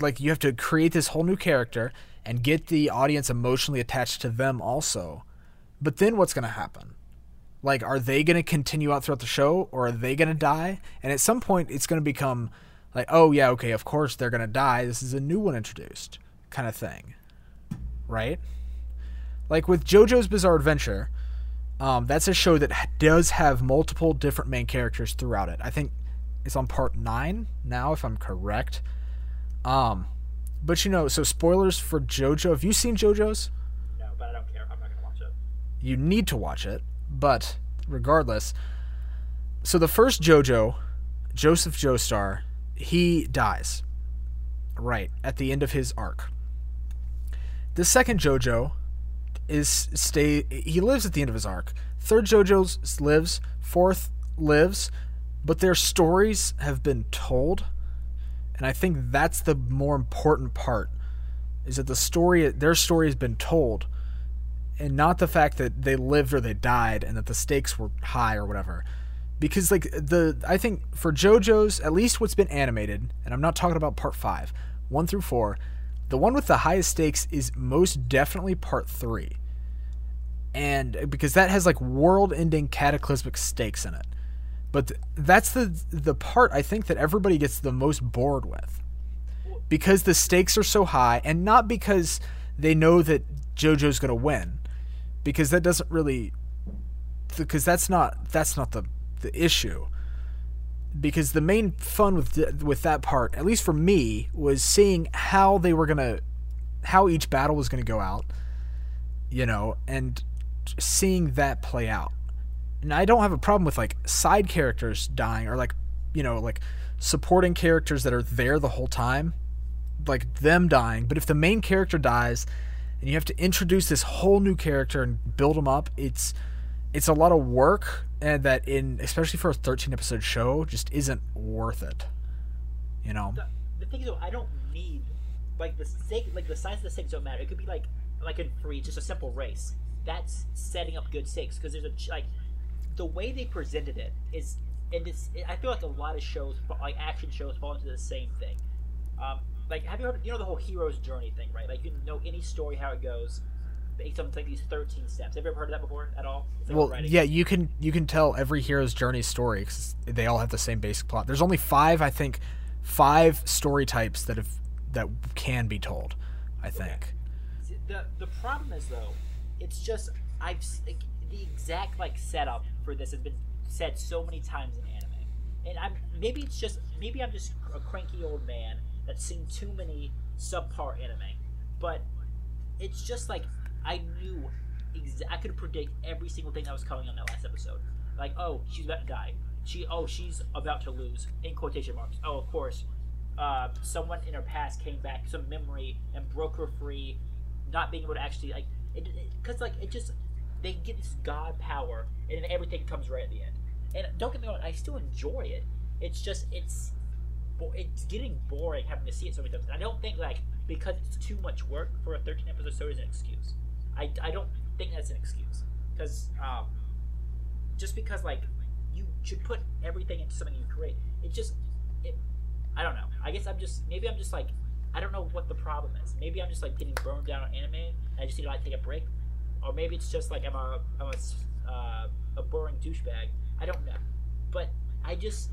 Speaker 2: like you have to create this whole new character and get the audience emotionally attached to them also. But then what's going to happen? Like are they going to continue out throughout the show or are they going to die? And at some point it's going to become like oh yeah, okay, of course they're going to die. This is a new one introduced kind of thing. Right? like with JoJo's Bizarre Adventure, um, that's a show that does have multiple different main characters throughout it. I think it's on part nine now, if I'm correct. Um, but you know, so spoilers for JoJo. Have you seen JoJo's?
Speaker 1: No, but I don't care. I'm not gonna watch it.
Speaker 2: You need to watch it, but regardless. So the first JoJo, Joseph Joestar, he dies. Right at the end of his arc. The second JoJo is stay. He lives at the end of his arc. Third JoJo lives. Fourth lives, but their stories have been told, and I think that's the more important part. Is that the story, their story has been told, and not the fact that they lived or they died and that the stakes were high or whatever. Because like the I think for JoJo's at least what's been animated, and I'm not talking about part 5, 1 through 4, the one with the highest stakes is most definitely part 3. And because that has like world-ending cataclysmic stakes in it. But th- that's the the part I think that everybody gets the most bored with. Because the stakes are so high and not because they know that JoJo's going to win because that doesn't really because that's not that's not the the issue because the main fun with with that part at least for me was seeing how they were going to how each battle was going to go out you know and seeing that play out and I don't have a problem with like side characters dying or like you know like supporting characters that are there the whole time like them dying but if the main character dies and you have to introduce this whole new character and build them up it's it's a lot of work and that in especially for a 13 episode show just isn't worth it you know
Speaker 1: The, the thing is, I don't need like the like the size of the stakes don't matter. It could be like like in three, just a simple race. That's setting up good stakes because there's a like the way they presented it is, and it's. I feel like a lot of shows, like action shows, fall into the same thing. Um, like have you heard you know the whole hero's journey thing, right? Like you know any story how it goes. Based on like these thirteen steps. Have you ever heard of that before at all? Like
Speaker 2: well yeah you can you can tell every hero's journey story because they all have the same basic plot there's only five i think five story types that have that can be told i think
Speaker 1: See, the the problem is though, it's just I've like, the exact like setup for this has been said so many times in anime, and I'm maybe it's just maybe I'm just a cranky old man that's seen too many subpar anime, but it's just like I knew exa- I could predict every single thing that was coming on that last episode. Like, oh, she's about to die. She, oh, she's about to lose. In quotation marks. Oh, of course. Uh, someone in her past came back, some memory, and broke her free, not being able to actually like, because like it just they get this god power, and then everything comes right at the end. And don't get me wrong, I still enjoy it. It's just it's it's getting boring having to see it so many times. And I don't think like because it's too much work for a 13 episode show is an excuse. I, I don't think that's an excuse because um, just because like you should put everything into something you create. It just it I don't know. I guess I'm just maybe I'm just like I don't know what the problem is. Maybe I'm just like getting burned down on anime and I just need to like take a break, or maybe it's just like I'm a I'm a uh, a boring douchebag. I don't know, but I just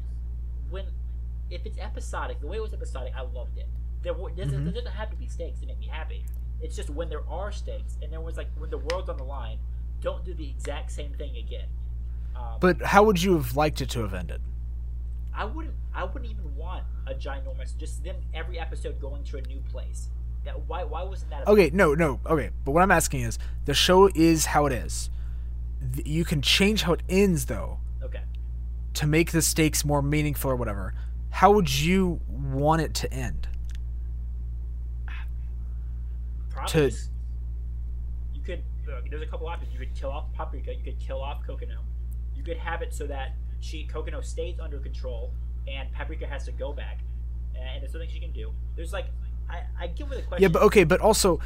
Speaker 1: when if it's episodic, the way it was episodic, I loved it. There doesn't,
Speaker 2: Mhm.
Speaker 1: there doesn't have to be stakes to make me happy. It's just when there are stakes, and there was like when the world's on the line, don't do the exact same thing again. Um,
Speaker 2: but how would you have liked it to have ended
Speaker 1: I wouldn't. I wouldn't even want a ginormous. Just them every episode going to a new place. That why? Why wasn't that? A,
Speaker 2: Okay, no, no. Okay, but what I'm asking is the show is how it is. Th- You can change how it ends though
Speaker 1: Okay.
Speaker 2: to make the stakes more meaningful or whatever. How would you want it to end?
Speaker 1: Probably.
Speaker 2: To-
Speaker 1: you could. Uh, there's a couple options. You could kill off Paprika. You could kill off Kokono. You could have it so that she Kokono stays under control, and Paprika has to go back, and it's something she can do. There's like, I I get where the question.
Speaker 2: Yeah, but okay, but also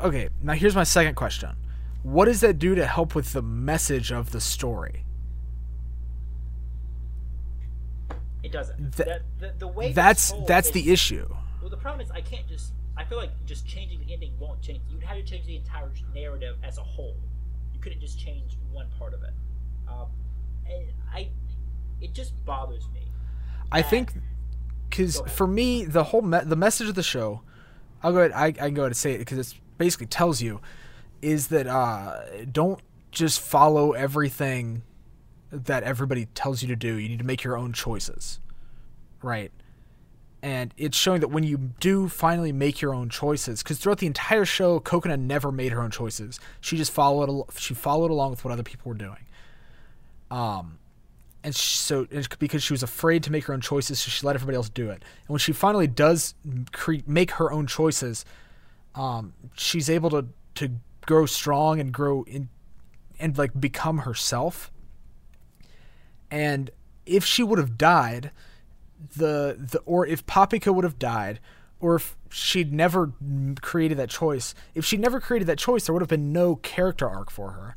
Speaker 2: okay, now here's my second question. What does that do to help with the message of the story?
Speaker 1: it doesn't.
Speaker 2: Th-
Speaker 1: the, the, the way
Speaker 2: That's that's
Speaker 1: is-
Speaker 2: the issue.
Speaker 1: Well, the problem is I can't just. I feel like just changing the ending won't change. You'd have to change the entire narrative as a whole. You couldn't just change one part of it. Um, I, it just bothers me.
Speaker 2: I think because for me the whole me- the message of the show, I'll go ahead. I, I can go ahead and say it because it basically tells you is that uh, don't just follow everything that everybody tells you to do. You need to make your own choices, right? And it's showing that when you do finally make your own choices, because throughout the entire show, Coconut never made her own choices. She just followed. She followed along with what other people were doing. Um, and sh so and because she was afraid to make her own choices, so she let everybody else do it. And when she finally does cre- make her own choices, um, she's able to to grow strong and grow in and like become herself. And if she would have died, the the or if Papika would have died, or if she'd never created that choice, if she'd never created that choice, there would have been no character arc for her.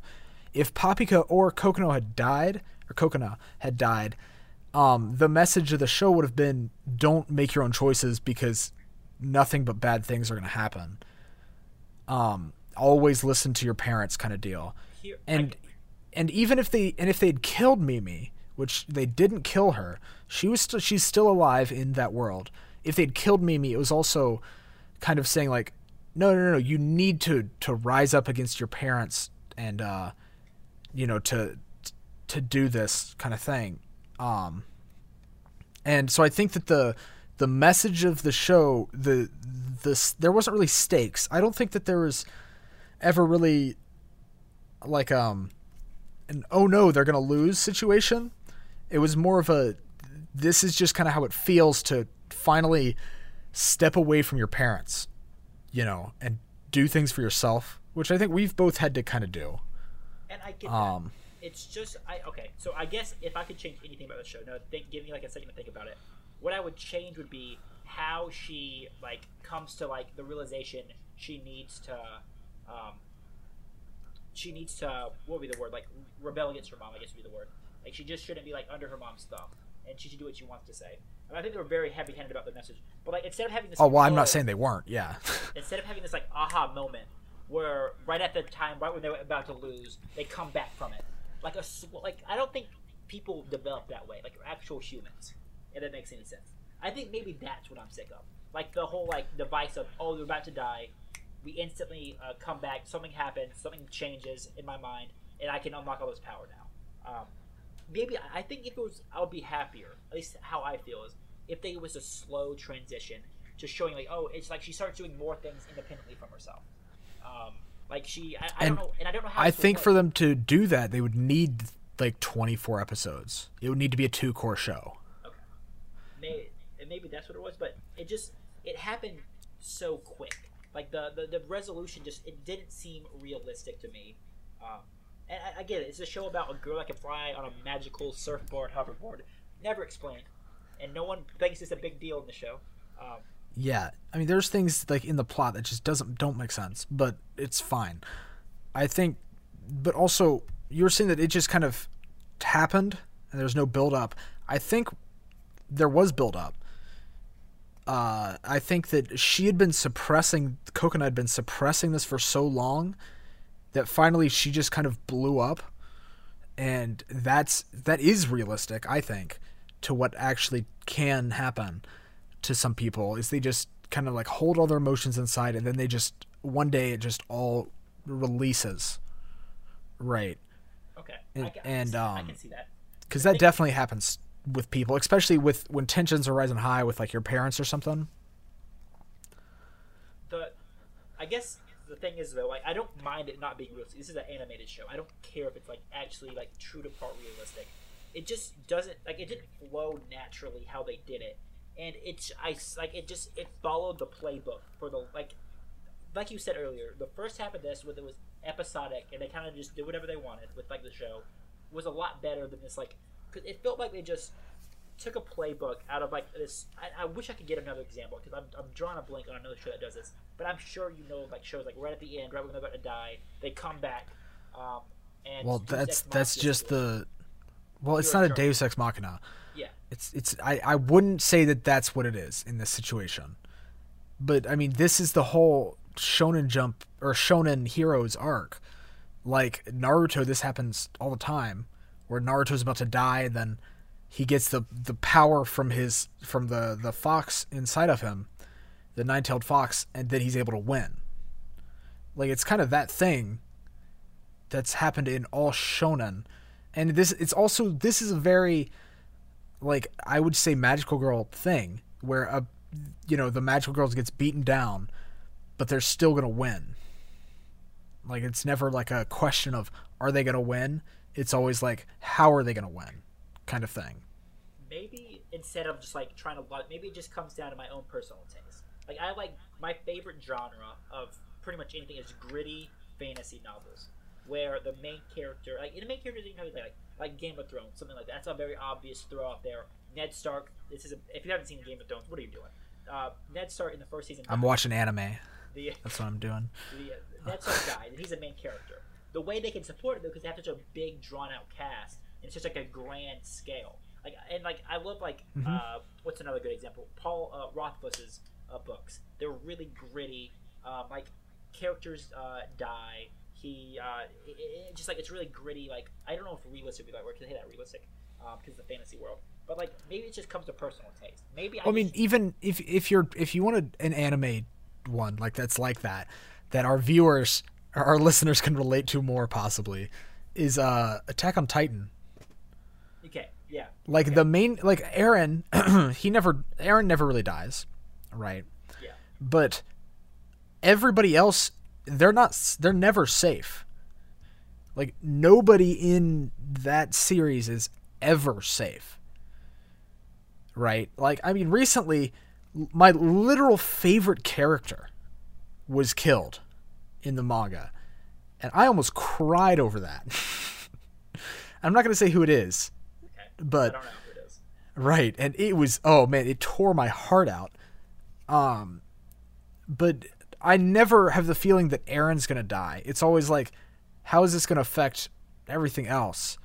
Speaker 2: If Papika or Kokono had died, or Cocona had died, um, the message of the show would have been don't make your own choices because nothing but bad things are going to happen. Um, always listen to your parents kind of deal.
Speaker 1: Here,
Speaker 2: And and even if they and if they'd killed Mimi, which they didn't kill her, she was still she's still alive in that world. If they'd killed Mimi, it was also kind of saying like, no, no, no, you need to to rise up against your parents and uh, you know to to do this kind of thing. Um, and so I think that the the message of the show, the this there wasn't really stakes. I don't think that there was ever really like um an oh no they're gonna lose situation. It was more of a this is just kind of how it feels to finally step away from your parents, you know, and do things for yourself, which I think we've both had to kind of do.
Speaker 1: And I get
Speaker 2: Um,
Speaker 1: that. It's just I okay. So I guess if I could change anything about the show, no, think, give me like a second to think about it. What I would change would be how she like comes to like the realization she needs to, um, she needs to what would be the word like rebel against her mom. I guess would be the word. Like she just shouldn't be like under her mom's thumb, and she should do what she wants to say. And I think they were very heavy-handed about the message. But like instead of having this,
Speaker 2: Oh well, I'm not saying they weren't. Yeah,
Speaker 1: instead of having this like aha moment where right at the time right when they were about to lose they come back from it like a like i don't think people develop that way like actual humans if that makes any sense i think maybe that's what i'm sick of like the whole like device of oh they're about to die we instantly uh, come back something happens something changes in my mind and i can unlock all this power now um, maybe I- think if it was, I would be happier. At least how I feel is if they was a slow transition to showing like, oh, it's like she starts doing more things independently from herself. Um, like she, I, I
Speaker 2: And
Speaker 1: don't know, and I don't know how.
Speaker 2: I think for them to do that, they would need like 24 episodes. It would need to be a two cour show.
Speaker 1: May, and maybe that's what it was, but it just it happened so quick. Like the the, the resolution just it didn't seem realistic to me. Um, and I, I get it. It's a show about a girl that can fly on a magical surfboard, hoverboard. Never explained, and no one thinks it's a big deal in the show. Um,
Speaker 2: Yeah, I mean, there's things like in the plot that just doesn't don't make sense, but it's fine. I think, but also you were saying that it just kind of happened and there's no build up. I think there was build up. Uh, I think that she had been suppressing Coconut had been suppressing this for so long that finally she just kind of blew up, and that's that is realistic. I think to what actually can happen to some people is they just kind of like hold all their emotions inside and then they just one day it just all releases right
Speaker 1: okay,
Speaker 2: And-
Speaker 1: I, can,
Speaker 2: and,
Speaker 1: I
Speaker 2: um,
Speaker 1: can see that.
Speaker 2: because that definitely happens with people especially with when tensions are rising high with like your parents or something
Speaker 1: the I guess the thing is though, like I don't mind it not being realistic. This is an animated show. I don't care if it's like actually like true to part realistic. It just doesn't like it didn't flow naturally how they did it, and it's I like it just it followed the playbook for the like like you said earlier. The first half of this, when it was episodic and they kind of just did whatever they wanted with like the show, was a lot better than this like because it felt like they just took a playbook out of like this. I, I wish I could get another example because I'm, I'm drawing a blank on another show that does this. But I'm sure you know like shows like right at the end, right when they're about to die, they come back. Um, and
Speaker 2: well that's that's just the well it's
Speaker 1: You're
Speaker 2: not a deus ex machina. It's it's I, I wouldn't say that that's what it is in this situation. But i mean this is the whole shonen jump or shonen heroes arc. Like naruto this happens all the time where naruto's about to die and then he gets the the power from his from the the fox inside of him the nine-tailed fox and then he's able to win. Like it's kind of that thing that's happened in all shonen. And this it's also this is a very like I would say magical girl thing where a you know the magical girls gets beaten down but they're still to win. Like it's never like a question of are they to win? It's always like how are they to win kind of thing.
Speaker 1: Maybe instead of just like trying to maybe it just comes down to my own personal taste. Like I like my favorite genre of pretty much anything is gritty fantasy novels where the main character, like in the main character, you know, like like Game of Thrones, something like that. That's a very obvious throw out there. Ned Stark. This is a, if you haven't seen Game of Thrones, what are you doing? Uh, Ned Stark in the first season.
Speaker 2: I'm watching anime.
Speaker 1: The,
Speaker 2: That's what I'm doing.
Speaker 1: The, uh, Ned Stark died, and he's a main character. The way they can support it though, because they have such a big, drawn out cast, and it's just like a grand scale. Like and like I love like mm-hmm. uh, what's another good example? Paul uh, Rothfuss's uh, books. They're really gritty. Um, like characters uh, die he uh, it, it just like it's really gritty. Like I don't know if realistic would be that word because I hate that realistic because um, it's the fantasy world. But like maybe it just comes to personal taste. Maybe I,
Speaker 2: I mean even if if you're if you wanted an anime one like that's like that that our viewers or our listeners can relate to more possibly is uh Attack on Titan.
Speaker 1: Okay. Yeah.
Speaker 2: Like
Speaker 1: okay.
Speaker 2: the main like Eren he never Eren never really dies, right?
Speaker 1: Yeah.
Speaker 2: But everybody else they're not they're never safe. Like nobody in that series is ever safe. Right? Like I mean recently my literal favorite character was killed in the manga. And I almost cried over that. I'm not going to say who it is.
Speaker 1: Okay.
Speaker 2: But
Speaker 1: it is.
Speaker 2: Right, and it was oh man, it tore my heart out. Um but I never have the feeling that Eren's gonna die. It's always like, how is this gonna affect everything else?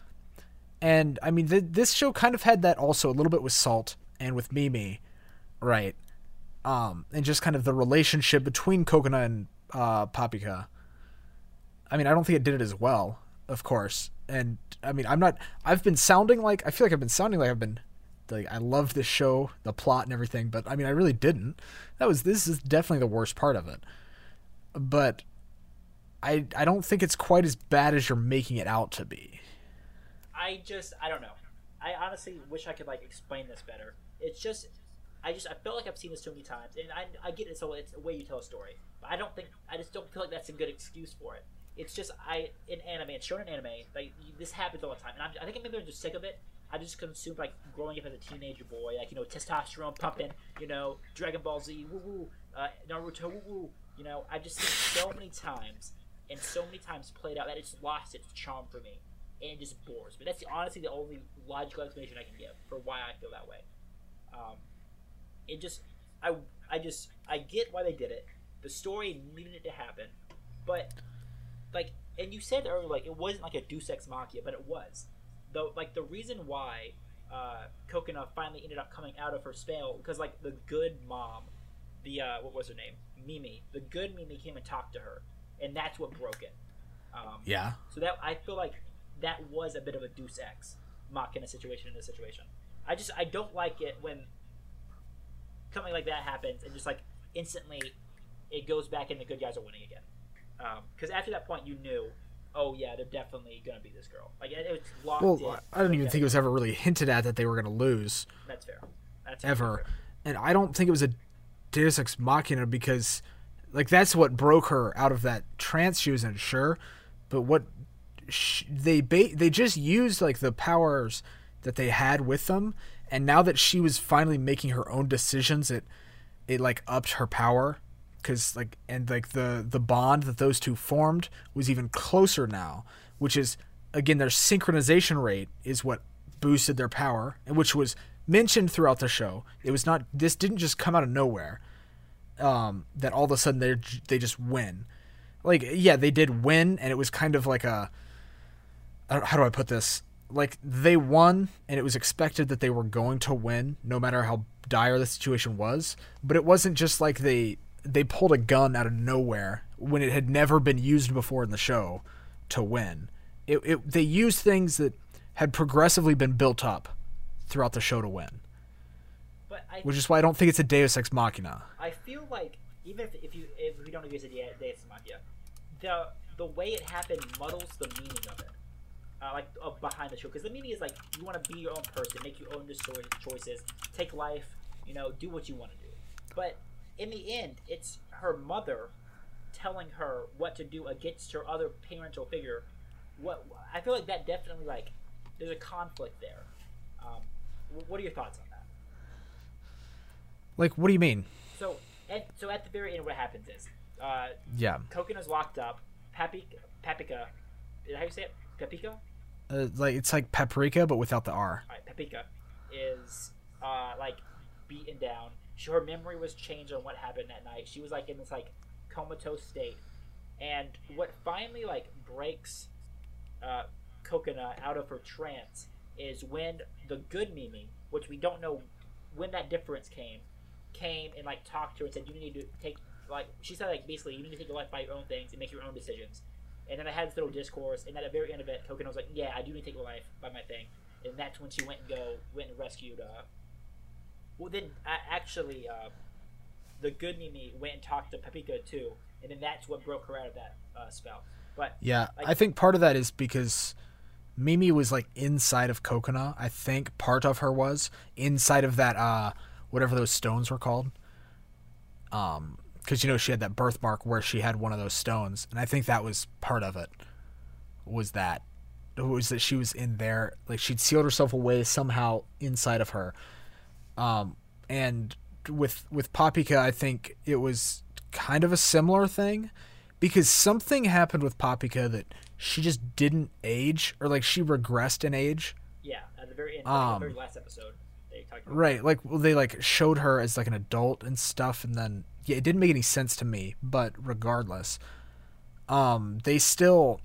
Speaker 2: And I mean, th- this show kind of had that also a little bit with Salt and with Mimi, right? Um, and just kind of the relationship between Coconut and uh, Papika. I mean, I don't think it did it as well, of course. And I mean, I'm not. I've been sounding like I feel like I've been sounding like I've been like I loved this show, the plot and everything, but I mean I really didn't. That was this is definitely the worst part of it. But I I don't think it's quite as bad as you're making it out to be.
Speaker 1: I just I don't know. I honestly wish I could like explain this better. It's just I just I feel like I've seen this too many times, and I, I get it. So it's a way you tell a story, but I don't think I just don't feel like that's a good excuse for it. It's just I in anime, it's shown in anime. Like this happens all the time, and I'm, i think maybe I'm just sick of it. I just consumed like growing up as a teenager boy, like you know testosterone pumping, you know Dragon Ball Z, woo woo, uh, Naruto, woo woo. You know, I've just seen so many times and so many times played out that it's lost its charm for me, and it just bores me. That's the, honestly the only logical explanation I can give for why I feel that way. Um, it just, I, I just, I get why they did it. The story needed it to happen, but like, and you said earlier, like it wasn't like a Deus Ex Machina, but it was the like the reason why uh, Coconut finally ended up coming out of her spell because like the good mom, the uh, what was her name, Mimi, the good Mimi came and talked to her, and that's what broke it. Um,
Speaker 2: yeah.
Speaker 1: So that I feel like that was a bit of a Deus Ex Machina situation in this situation. I just I don't like it when something like that happens and just like instantly it goes back and the good guys are winning again. Because um, after that point, you knew oh yeah, they're definitely gonna be this girl. Like it, it's locked
Speaker 2: well,
Speaker 1: in.
Speaker 2: I don't even think it was ever really hinted at that they were gonna lose.
Speaker 1: That's fair. That's
Speaker 2: ever,
Speaker 1: fair.
Speaker 2: and I don't think it was a Deus Ex Machina because, like, that's what broke her out of that trance she was in. Sure, but what she, they ba- they just used like the powers that they had with them, and now that she was finally making her own decisions, it it like upped her power because like and like the the bond that those two formed was even closer now which is again their synchronization rate is what boosted their power and which was mentioned throughout the show. It was not this didn't just come out of nowhere um that all of a sudden they they just win. Like yeah they did win and it was kind of like a how do i put this? Like they won and it was expected that they were going to win no matter how dire the situation was but it wasn't just like they they pulled a gun out of nowhere when it had never been used before in the show to win. It, it they used things that had progressively been built up throughout the show to win.
Speaker 1: I,
Speaker 2: which is why I don't think it's a Deus Ex Machina.
Speaker 1: I feel like even if, if you if we don't agree it's a Deus Ex Machina, the the way it happened muddles the meaning of it. Uh, like uh, behind the show, because the meaning is like you want to be your own person, make your own choices, take life, you know, do what you want to do. But in the end, it's her mother telling her what to do against her other parental figure. What I feel like that definitely like there's a conflict there. Um, what are your thoughts on that?
Speaker 2: Like, what do you mean?
Speaker 1: So, at, so at the very end, what happens is, uh,
Speaker 2: Yeah.
Speaker 1: Coconuts locked up. Paprika, Paprika, is that how you say it? Paprika?
Speaker 2: Uh, like it's like paprika, but without the R.
Speaker 1: Alright, Paprika is uh, like beaten down. She, her memory was changed on what happened that night. She was like in this like comatose state, and what finally like breaks uh, Coconut out of her trance is when the good Mimi, which we don't know when that difference came, came and like talked to her and said, "You need to take like she said like basically you need to take your life by your own things and make your own decisions." And then I had this little discourse, and at the very end of it, Coconut was like, "Yeah, I do need to take my life by my thing," and that's when she went and go went and rescued. Uh, well, then uh, actually, uh, the good Mimi went and talked to Paprika too, and then that's what broke her out of that uh, spell. But
Speaker 2: Yeah,
Speaker 1: Like-
Speaker 2: I think part of that is because Mimi was like inside of Coconut. I think part of her was inside of that uh whatever those stones were called. Um cuz you know she had that birthmark where she had one of those stones and I think that was part of it. Was that was that she was in there like she'd sealed herself away somehow inside of her. Um and with with Papika I think it was kind of a similar thing because something happened with Papika that she just didn't age or like she regressed in age.
Speaker 1: yeah, at the very end,
Speaker 2: Um,
Speaker 1: the very last episode, they talked about
Speaker 2: Right, like well, they like showed her as like an adult and stuff and then yeah, it didn't make any sense to me, but regardless, um they still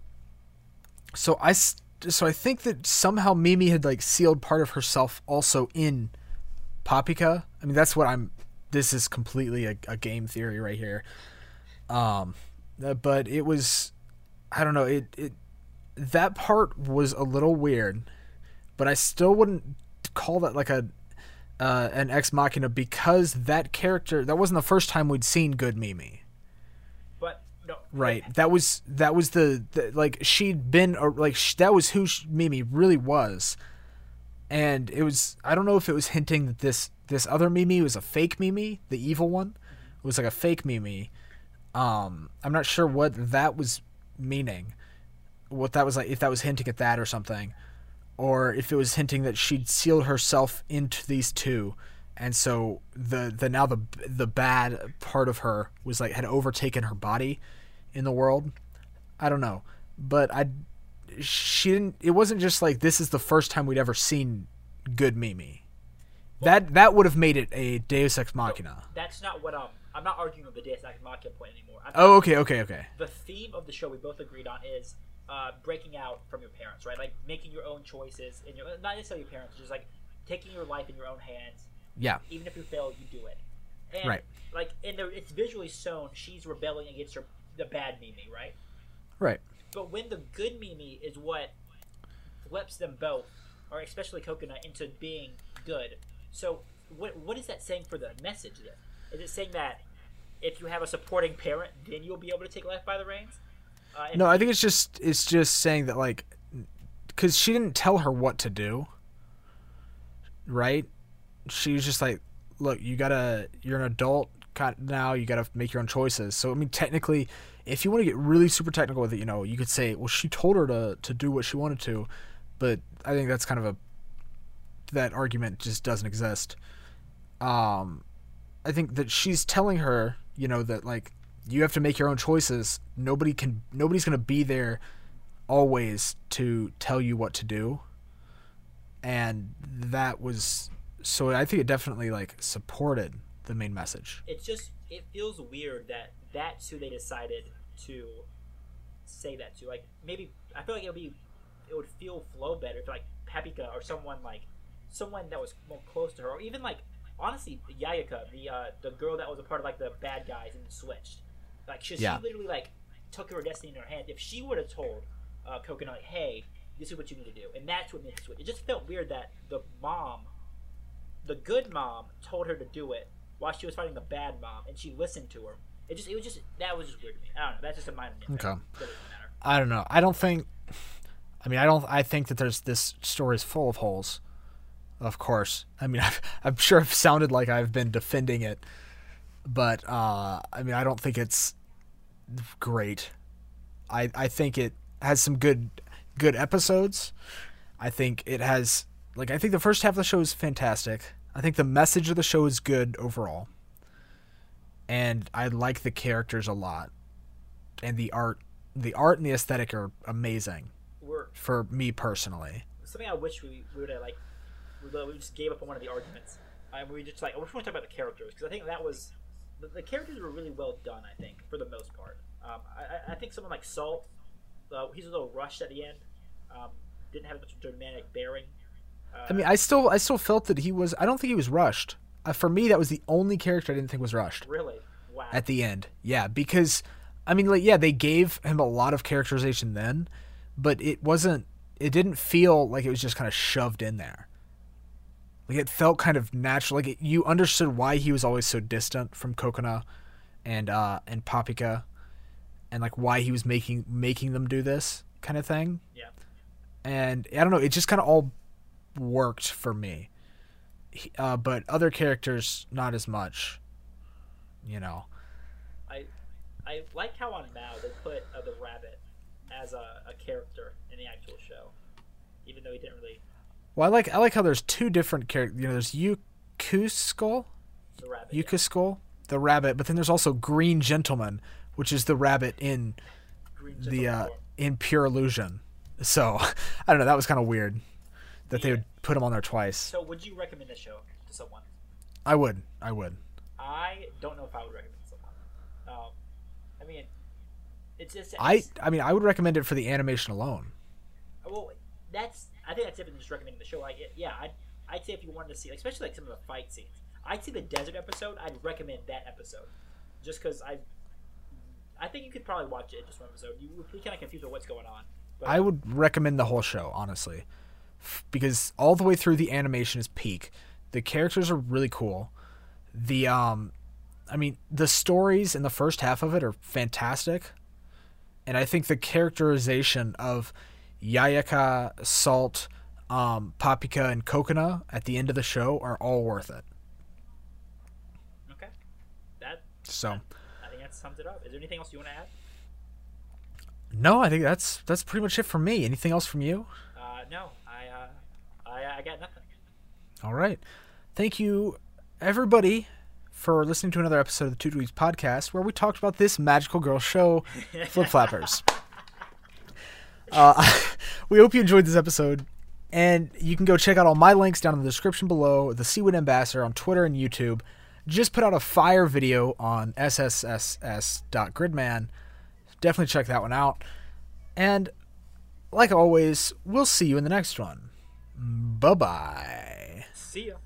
Speaker 2: so I so I think that somehow Mimi had like sealed part of herself also in Papika. I mean, that's what I'm this is completely a, a game theory right here. Um uh, but it was I don't know, it it that part was a little weird, but I still wouldn't call that like a uh, an ex machina because that character that wasn't the first time we'd seen good Mimi.
Speaker 1: But no,
Speaker 2: Right. That was that was the, the like she'd been or like sh- that was who sh- Mimi really was. And it was I don't know if it was hinting that this this other Mimi was a fake Mimi, the evil one, It was like a fake Mimi. Um I'm not sure what that was meaning. What that was like if that was hinting at that or something. Or if it was hinting that she'd sealed herself into these two. And so the the now the the bad part of her was like had overtaken her body in the world. I don't know. But i she didn't it wasn't just like this is the first time we'd ever seen good mimi that that would have made it a deus ex machina
Speaker 1: That's not what um. I'm not arguing with the Deus Ex Machina point anymore. I'm
Speaker 2: oh okay okay okay
Speaker 1: the theme of the show we both agreed on is uh, breaking out from your parents, right? Like making your own choices, and your not necessarily your parents, just like taking your life in your own hands.
Speaker 2: yeah
Speaker 1: Even if you fail, you do it. And,
Speaker 2: Right.
Speaker 1: Like, and it's visually shown she's rebelling against her the bad Mimi, right?
Speaker 2: right
Speaker 1: But when the good Mimi is what flips them both, or especially Coconut, into being good. So, what what is that saying for the message then? Is it saying that if you have a supporting parent, then you'll be able to take life by the reins? Uh,
Speaker 2: no i think it's just it's just saying that like because she didn't tell her what to do right she was just like look you gotta you're an adult now you gotta make your own choices so i mean technically if you want to get really super technical with it you know you could say well she told her to to do what she wanted to but i think that's kind of a that argument just doesn't exist. Um i think that she's telling her you know that like you have to make your own choices. Nobody can nobody's gonna be there always to tell you what to do. And that was so i think it definitely like supported the main message
Speaker 1: it's just it feels weird that that's who they decided to say that to. Like maybe I feel like it would be it would feel flow better if like Paprika or someone like someone that was more close to her, or even like honestly Yayaka, the uh, the girl that was a part of like the bad guys and switched. Like she,
Speaker 2: Yeah.
Speaker 1: she literally like took her destiny in her hand. If she would have told uh, Coconut, "Hey, this is what you need to do," and that's what made her switch. It just felt weird that the mom, the good mom, told her to do it while she was fighting the bad mom, and she listened to her. It just it was just that was just weird to me. I don't know. That's just a minor nitpick.
Speaker 2: Okay. I don't know. I don't think. I mean, I don't. I think that there's this story is full of holes. Of course. I mean, I've, I'm sure I've sounded like I've been defending it, but uh, I mean, I don't think it's great. I I think it has some good good episodes. I think it has like I think the first half of the show is fantastic. I think the message of the show is good overall. And I like the characters a lot. And the art the art and the aesthetic are amazing
Speaker 1: We're
Speaker 2: for me personally.
Speaker 1: something I wish we, we would have like we, just gave up on one of the arguments. I we just like I wish we want to talk about the characters because I think that was the, the characters were really well done. I think for the most part. Um, I, I- I think someone like Salt, uh, he's a little rushed at the end. Um, didn't have much dramatic bearing.
Speaker 2: I mean, I still I still felt that he was I don't think he was rushed. Uh, for me that was the only character I didn't think was rushed
Speaker 1: really, wow.
Speaker 2: at the end. Yeah, because I mean like yeah, they gave him a lot of characterization then, but it wasn't it didn't feel like it was just kind of shoved in there. Like it felt kind of natural. Like it, you understood why he was always so distant from Cocona and uh and Papika and like why he was making making them do this kind of thing.
Speaker 1: yeah.
Speaker 2: And I don't know, it just kind of all worked for me. Uh, but other characters not as much. You know.
Speaker 1: I I like how on Mao they put uh, the rabbit as a, a character in the actual show, even though he didn't really
Speaker 2: Well, I like I like how there's two different characters. You know, there's Uexküll,
Speaker 1: the rabbit. yeah.
Speaker 2: The rabbit, but then there's also Green Gentleman, which is the rabbit in
Speaker 1: Green
Speaker 2: the uh, in Pure Illusion. So I don't know. That was kind of weird that they would put him on there twice.
Speaker 1: So would you recommend this show to someone?
Speaker 2: I would. I would.
Speaker 1: I don't know if I would recommend it to someone. Um, I mean, it's just
Speaker 2: I
Speaker 1: it's-
Speaker 2: I mean I would recommend it for the animation alone.
Speaker 1: well, that's I think that's different than just recommending the show. Like, yeah, I'd, I'd say if you wanted to see, like, especially like some of the fight scenes, I'd see the desert episode. I'd recommend that episode, just because I, I think you could probably watch it just one episode. You would be kind of confused with what's going on. But
Speaker 2: I would recommend the whole show, honestly, F- because all the way through the animation is peak. The characters are really cool. The um, I mean, the stories in the first half of it are fantastic, and I think the characterization of Yayaka, Salt, um, Papika, and Cocona at the end of the show are all worth it.
Speaker 1: okay, that
Speaker 2: So,
Speaker 1: I think that sums it up. Is there anything else you want to add?
Speaker 2: no, I think that's that's pretty much it for me. Anything else from you?
Speaker 1: Uh, no, I, got nothing.
Speaker 2: All right. Thank you, everybody, for listening to another episode of the Two Dweebs podcast where we talked about this magical girl show, Flip Flappers. uh, we hope you enjoyed this episode. And you can go check out all my links down in the description below. The Seawood Ambassador on Twitter and YouTube just put out a fire video on SSSS.Gridman. Definitely check that one out. And like always, we'll see you in the next one. Bye bye.
Speaker 1: See ya.